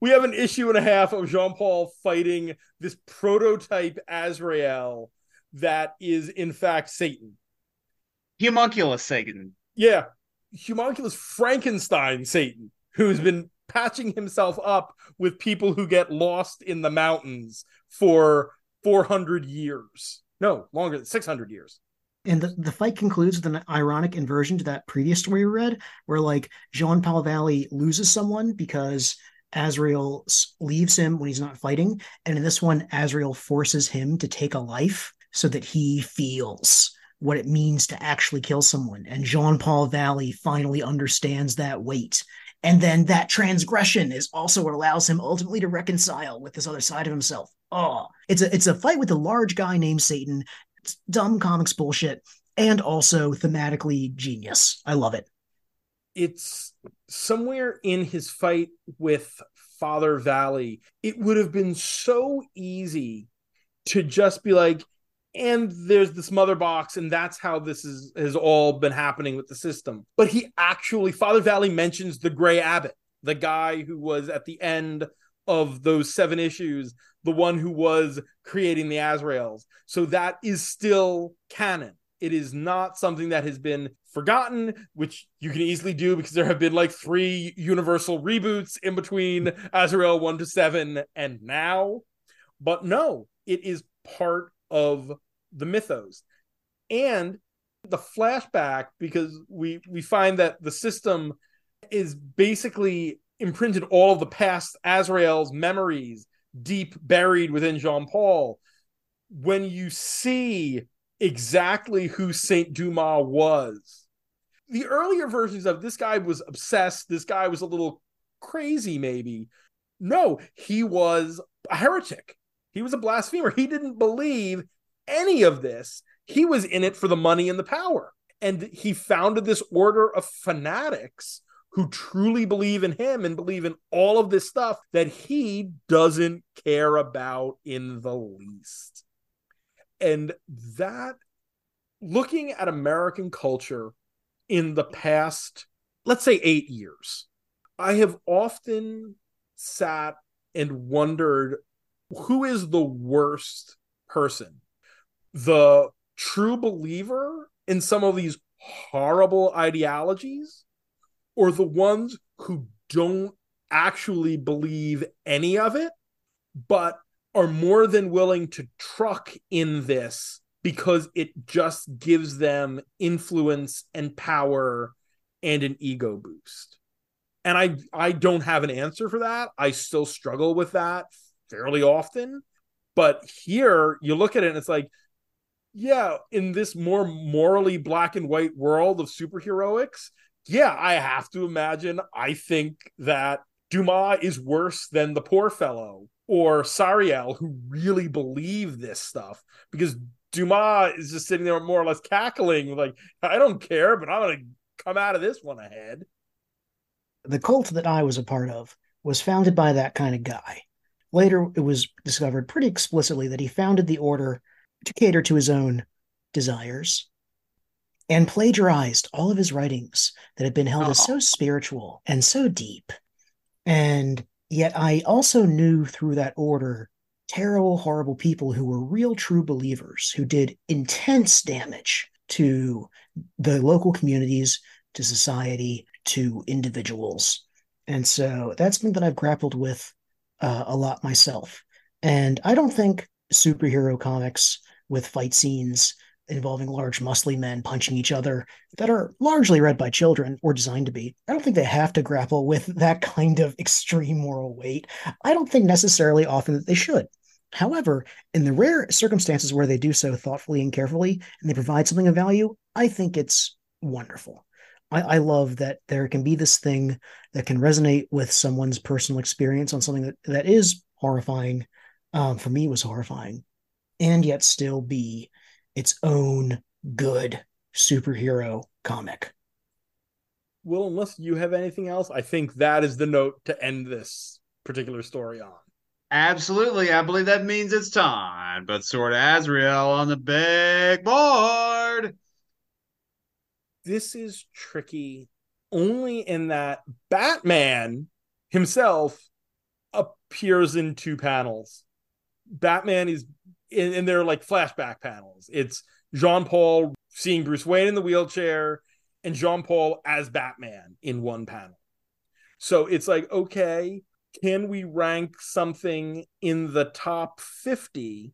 we have an issue and a half of Jean Paul fighting this prototype Azrael that is in fact Satan. Homunculus Satan. Yeah. homunculus Frankenstein Satan, who's been patching himself up with people who get lost in the mountains for 400 years. No, longer than 600 years. And the, the fight concludes with an ironic inversion to that previous story we read, where like Jean Paul Valley loses someone because Azrael leaves him when he's not fighting. And in this one, Azrael forces him to take a life so that he feels what it means to actually kill someone. And Jean Paul Valley finally understands that weight. And then that transgression is also what allows him ultimately to reconcile with this other side of himself. Oh, it's a it's a fight with a large guy named Satan. It's dumb comics bullshit and also thematically genius. I love it it's somewhere in his fight with Father Valley, it would have been so easy to just be like, and there's this mother box, and that's how this is has all been happening with the system. But he actually, Father Valley mentions the Gray Abbot, the guy who was at the end of those seven issues, the one who was creating the Azraels. So that is still canon. It is not something that has been forgotten, which you can easily do because there have been like three universal reboots in between Azrael 1 to 7 and now. But no, it is part of the mythos. And the flashback, because we we find that the system is basically imprinted all of the past Azrael's memories deep buried within Jean Paul. When you see exactly who Saint Dumas was. The earlier versions of this guy was obsessed, this guy was a little crazy, maybe. No, he was a heretic. He was a blasphemer. He didn't believe any of this. He was in it for the money and the power. And he founded this order of fanatics who truly believe in him and believe in all of this stuff that he doesn't care about in the least. And that, looking at American culture in the past, let's say eight years, I have often sat and wondered who is the worst person? The true believer in some of these horrible ideologies, or the ones who don't actually believe any of it, but are more than willing to truck in this because it just gives them influence and power and an ego boost. And I I don't have an answer for that. I still struggle with that fairly often. But here you look at it and it's like, yeah, in this more morally black and white world of superheroics, yeah, I have to imagine. I think that Dumas is worse than the poor fellow or Sariel, who really believe this stuff because Dumas is just sitting there more or less cackling, like, I don't care, but I'm going to come out of this one ahead. The cult that I was a part of was founded by that kind of guy. Later, it was discovered pretty explicitly that he founded the order to cater to his own desires and plagiarized all of his writings that had been held oh. as so spiritual and so deep. And yet, I also knew through that order terrible, horrible people who were real true believers who did intense damage to the local communities, to society, to individuals. And so that's something that I've grappled with uh, a lot myself. And I don't think superhero comics with fight scenes involving large muscly men punching each other that are largely read by children or designed to be. I don't think they have to grapple with that kind of extreme moral weight. I don't think necessarily often that they should. However, in the rare circumstances where they do so thoughtfully and carefully and they provide something of value, I think it's wonderful. I, I love that there can be this thing that can resonate with someone's personal experience on something that, that is horrifying. Um, for me, was horrifying, and yet still be its own good superhero comic. Well, unless you have anything else, I think that is the note to end this particular story on. Absolutely. I believe that means it's time. But Sword Azrael on the big board this is tricky only in that Batman himself appears in two panels. Batman is in, in their like flashback panels. It's Jean Paul seeing Bruce Wayne in the wheelchair and Jean Paul as Batman in one panel. So it's like, okay, can we rank something in the top 50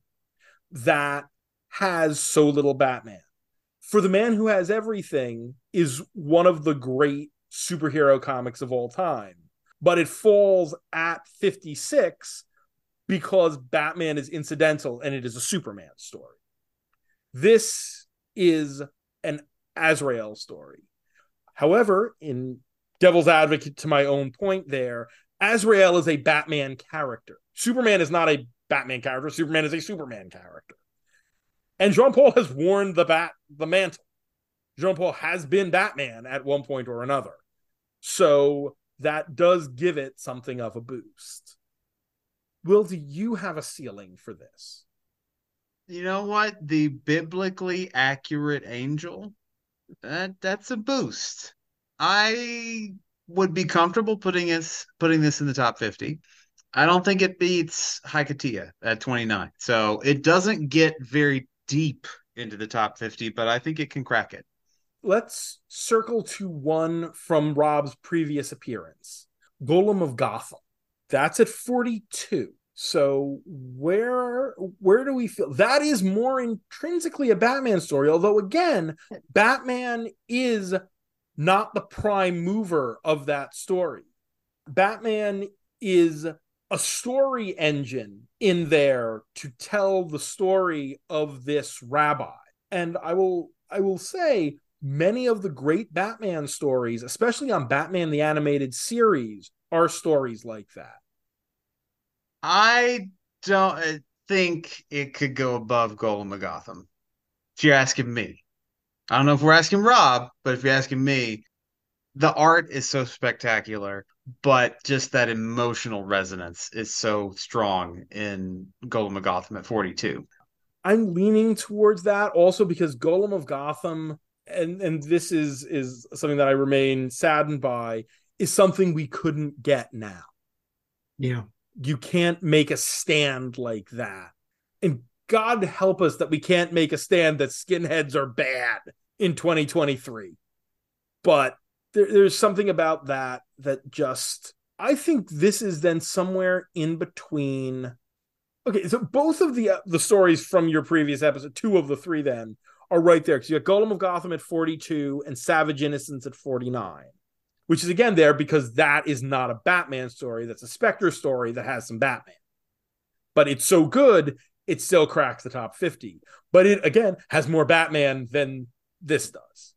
that has so little Batman? For the man who has everything is one of the great superhero comics of all time. But it falls at 56 because batman is incidental and it is a superman story. This is an azrael story. However in devil's advocate to my own point there azrael is a batman character. Superman is not a batman character. Superman is a superman character and Jean Paul has worn the bat the mantle. Jean Paul has been Batman at one point or another. So that does give it something of a boost. Will, do you have a ceiling for this? You know what? The biblically accurate angel, that that's a boost. I would be comfortable putting this putting this in the top 50. I don't think it beats Hiketeia at 29. So it doesn't get very deep into the top 50, but I think it can crack it. Let's circle to one from Rob's previous appearance Golem of Gotham. That's at 42. So where where do we feel that is more intrinsically a Batman story? Although again, Batman is not the prime mover of that story. Batman is a story engine in there to tell the story of this rabbi. And I will I will say many of the great Batman stories, especially on Batman the animated series, are stories like that. I don't think it could go above Golem of Gotham. If you're asking me. I don't know if we're asking Rob, but if you're asking me, the art is so spectacular but just that emotional resonance is so strong in Golem of Gotham at 42. I'm leaning towards that also because Golem of Gotham and and this is is something that I remain saddened by is something we couldn't get now. Yeah. You can't make a stand like that. And God help us that we can't make a stand that skinheads are bad in 2023. But there, there's something about that that just I think this is then somewhere in between. Okay, so both of the uh, the stories from your previous episode, two of the three, then are right there because you got Golem of Gotham at 42 and Savage Innocence at 49, which is again there because that is not a Batman story. That's a Spectre story that has some Batman, but it's so good it still cracks the top 50. But it again has more Batman than this does.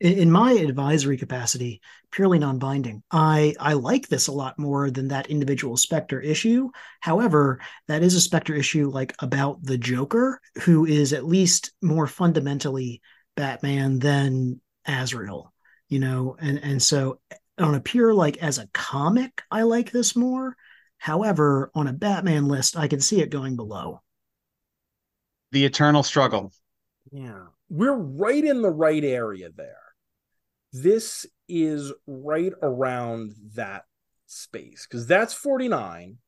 In my advisory capacity, purely non-binding, I I like this a lot more than that individual Spectre issue. However, that is a Spectre issue like about the Joker, who is at least more fundamentally Batman than Azrael, you know, and and so on a pure like as a comic, I like this more. However, on a Batman list, I can see it going below. The eternal struggle. Yeah. We're right in the right area there. This is right around that space because that's 49.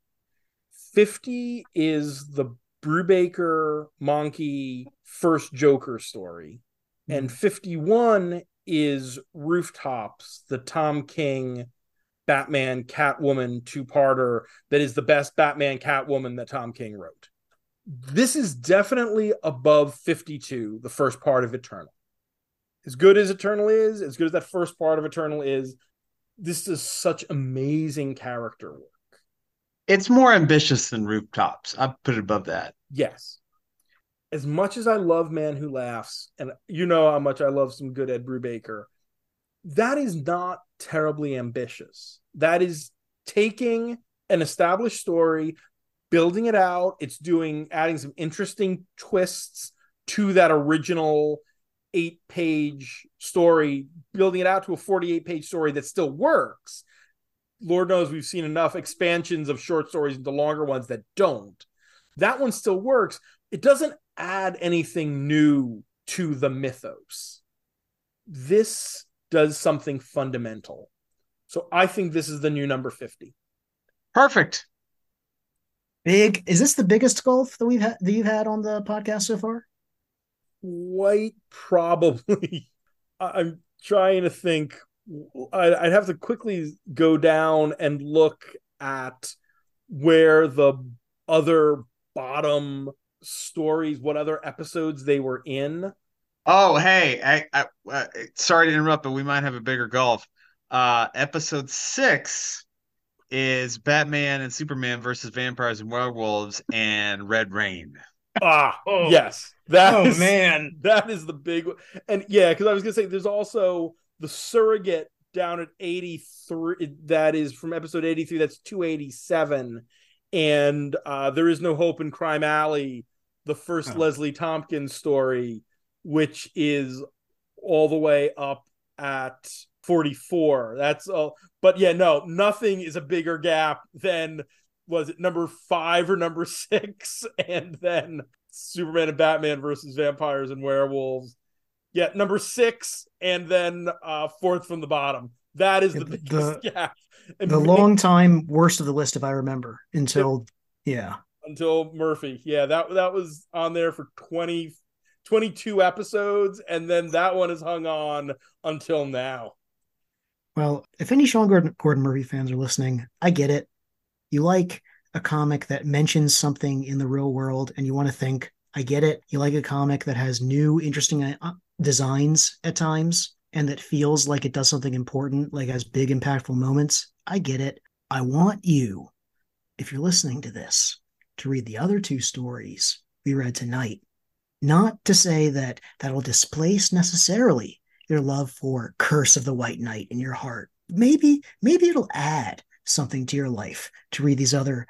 50 is the Brubaker Mahnke first Joker story. And Mm-hmm. 51 is Rooftops, the Tom King Batman Catwoman two parter that is the best Batman Catwoman that Tom King wrote. This is definitely above 52, the first part of Eternal. As good as Eternal is, as good as that first part of Eternal is, this is such amazing character work. It's more ambitious than rooftops. I put it above that. Yes. As much as I love Man Who Laughs, and you know how much I love some good Ed Brubaker, that is not terribly ambitious. That is taking an established story, building it out. It's doing adding some interesting twists to that original eight page story, building it out to a 48 page story that still works. Lord knows we've seen enough expansions of short stories into longer ones that don't. That one still works. It doesn't add anything new to the mythos. This does something fundamental. So I think this is the new number 50. Perfect. Big is this the biggest golf that we've had that you've had on the podcast so far? Quite probably. I'm trying to think. I'd have to quickly go down and look at where the other bottom stories, what other episodes they were in. Oh, hey, I, I, uh, sorry to interrupt, but we might have a bigger gulf. Uh, episode six is Batman and Superman versus vampires and werewolves and Red Rain. Ah, Oh. yes, that oh is- man. that is the big one. And yeah, because I was gonna say there's also the surrogate down at 83 that is from episode 83 that's 287 and uh there is no hope in crime alley the first Oh. leslie thompkins story which is all the way up at 44 that's all but yeah no nothing is a bigger gap than was it number five or number six and then superman and batman versus vampires and werewolves yeah number six and then uh fourth from the bottom that is the The- biggest gap and The long time worst of the list, if I remember, until yeah. until Murphy. Yeah, that that was on there for 20 22 episodes and then that one is hung on until now. Well, if any Sean Gordon, Gordon Murphy fans are listening, I get it. You like a comic that mentions something in the real world and you want to think, I get it. You like a comic that has new, interesting uh, designs at times and that feels like it does something important, like has big, impactful moments. I get it. I want you, if you're listening to this, to read the other two stories we read tonight. Not to say that that'll displace necessarily your love for Curse of the White Knight in your heart. Maybe, maybe it'll add something to your life to read these other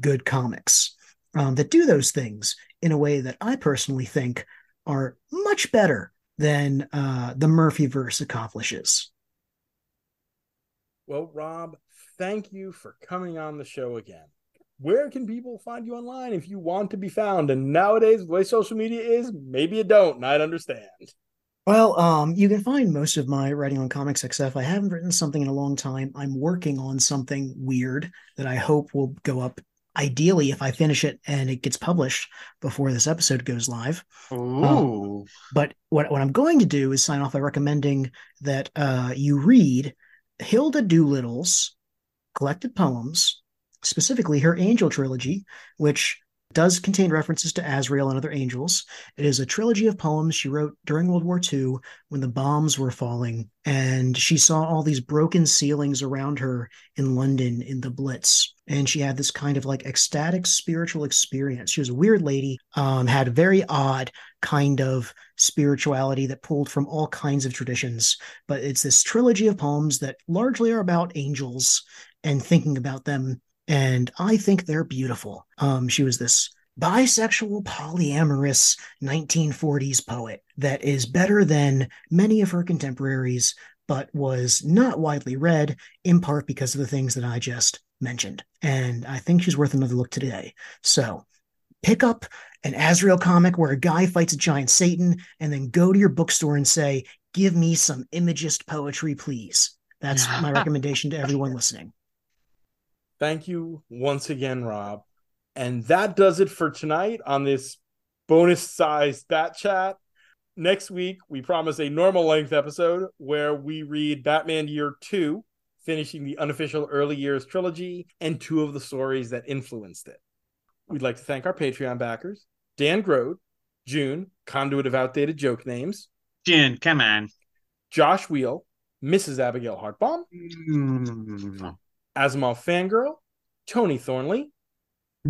good comics um, that do those things in a way that I personally think are much better than uh, the Murphyverse accomplishes. Well, Rob, thank you for coming on the show again. Where can people find you online if you want to be found? And nowadays, the way social media is, maybe you don't, and I'd understand. Well, um, you can find most of my writing on Comics XF. I haven't written something in a long time. I'm working on something weird that I hope will go up. Ideally, if I finish it and it gets published before this episode goes live. Ooh. But what, what I'm going to do is sign off by recommending that uh, you read Hilda Doolittle's collected poems, specifically her Angel trilogy, which does contain references to Azrael and other angels. It is a trilogy of poems she wrote during World War II when the bombs were falling, and she saw all these broken ceilings around her in London in the Blitz. And she had this kind of like ecstatic spiritual experience. She was a weird lady, um, had a very odd kind of spirituality that pulled from all kinds of traditions. But it's this trilogy of poems that largely are about angels and thinking about them and I think they're beautiful. Um, she was this bisexual, polyamorous 1940s poet that is better than many of her contemporaries, but was not widely read, in part because of the things that I just mentioned. And I think she's worth another look today. So pick up an Azrael comic where a guy fights a giant Satan, and then go to your bookstore and say, Give me some imagist poetry, please. That's my recommendation to everyone listening. Thank you once again, Rob. And that does it for tonight on this bonus sized bat chat. Next week, we promise a normal length episode where we read Batman Year 2, finishing the unofficial early years trilogy and two of the stories that influenced it. We'd like to thank our Patreon backers Dan Grote, June, conduit of outdated joke names, June, come on, Josh Wheel, Mrs. Abigail Hartbaum, Mm. Asimov Fangirl, Tony Thornley,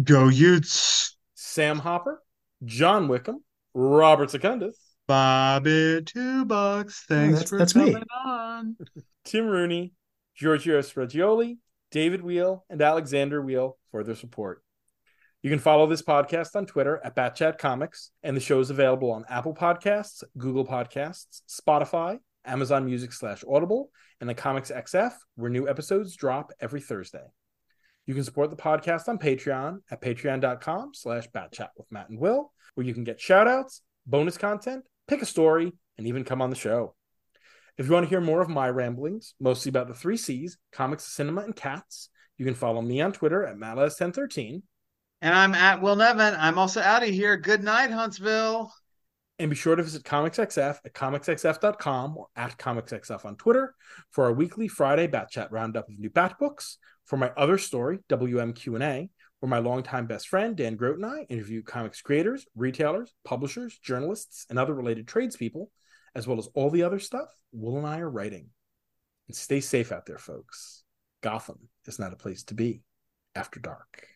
Go Utes. Sam Hopper, John Wickham, Robert Secundus, Bobby Two Bucks. Thanks that's- for that's me. coming on. Tim Rooney, Giorgio Spragioli, David Wheel, and Alexander Wheel for their support. You can follow this podcast on Twitter at Batchat Comics, and the show is available on Apple Podcasts, Google Podcasts, Spotify, Amazon Music slash Audible, and the Comics XF, where new episodes drop every Thursday. You can support the podcast on Patreon at patreon.com slash batchat with Matt and Will, where you can get shout outs, bonus content, pick a story, and even come on the show. If you want to hear more of my ramblings, mostly about the three C's, comics, cinema, and cats, you can follow me on Twitter at MattLes1013. And I'm at Will Nevin. I'm also out of here. Good night, Huntsville. And be sure to visit ComicsXF at comicsxf.com or at ComicsXF on Twitter for our weekly Friday Bat Chat roundup of new Bat books. For my other story, WMQ&A, where my longtime best friend Dan Grote and I interview comics creators, retailers, publishers, journalists, and other related tradespeople, as well as all the other stuff Will and I are writing. And stay safe out there, folks. Gotham is not a place to be after dark.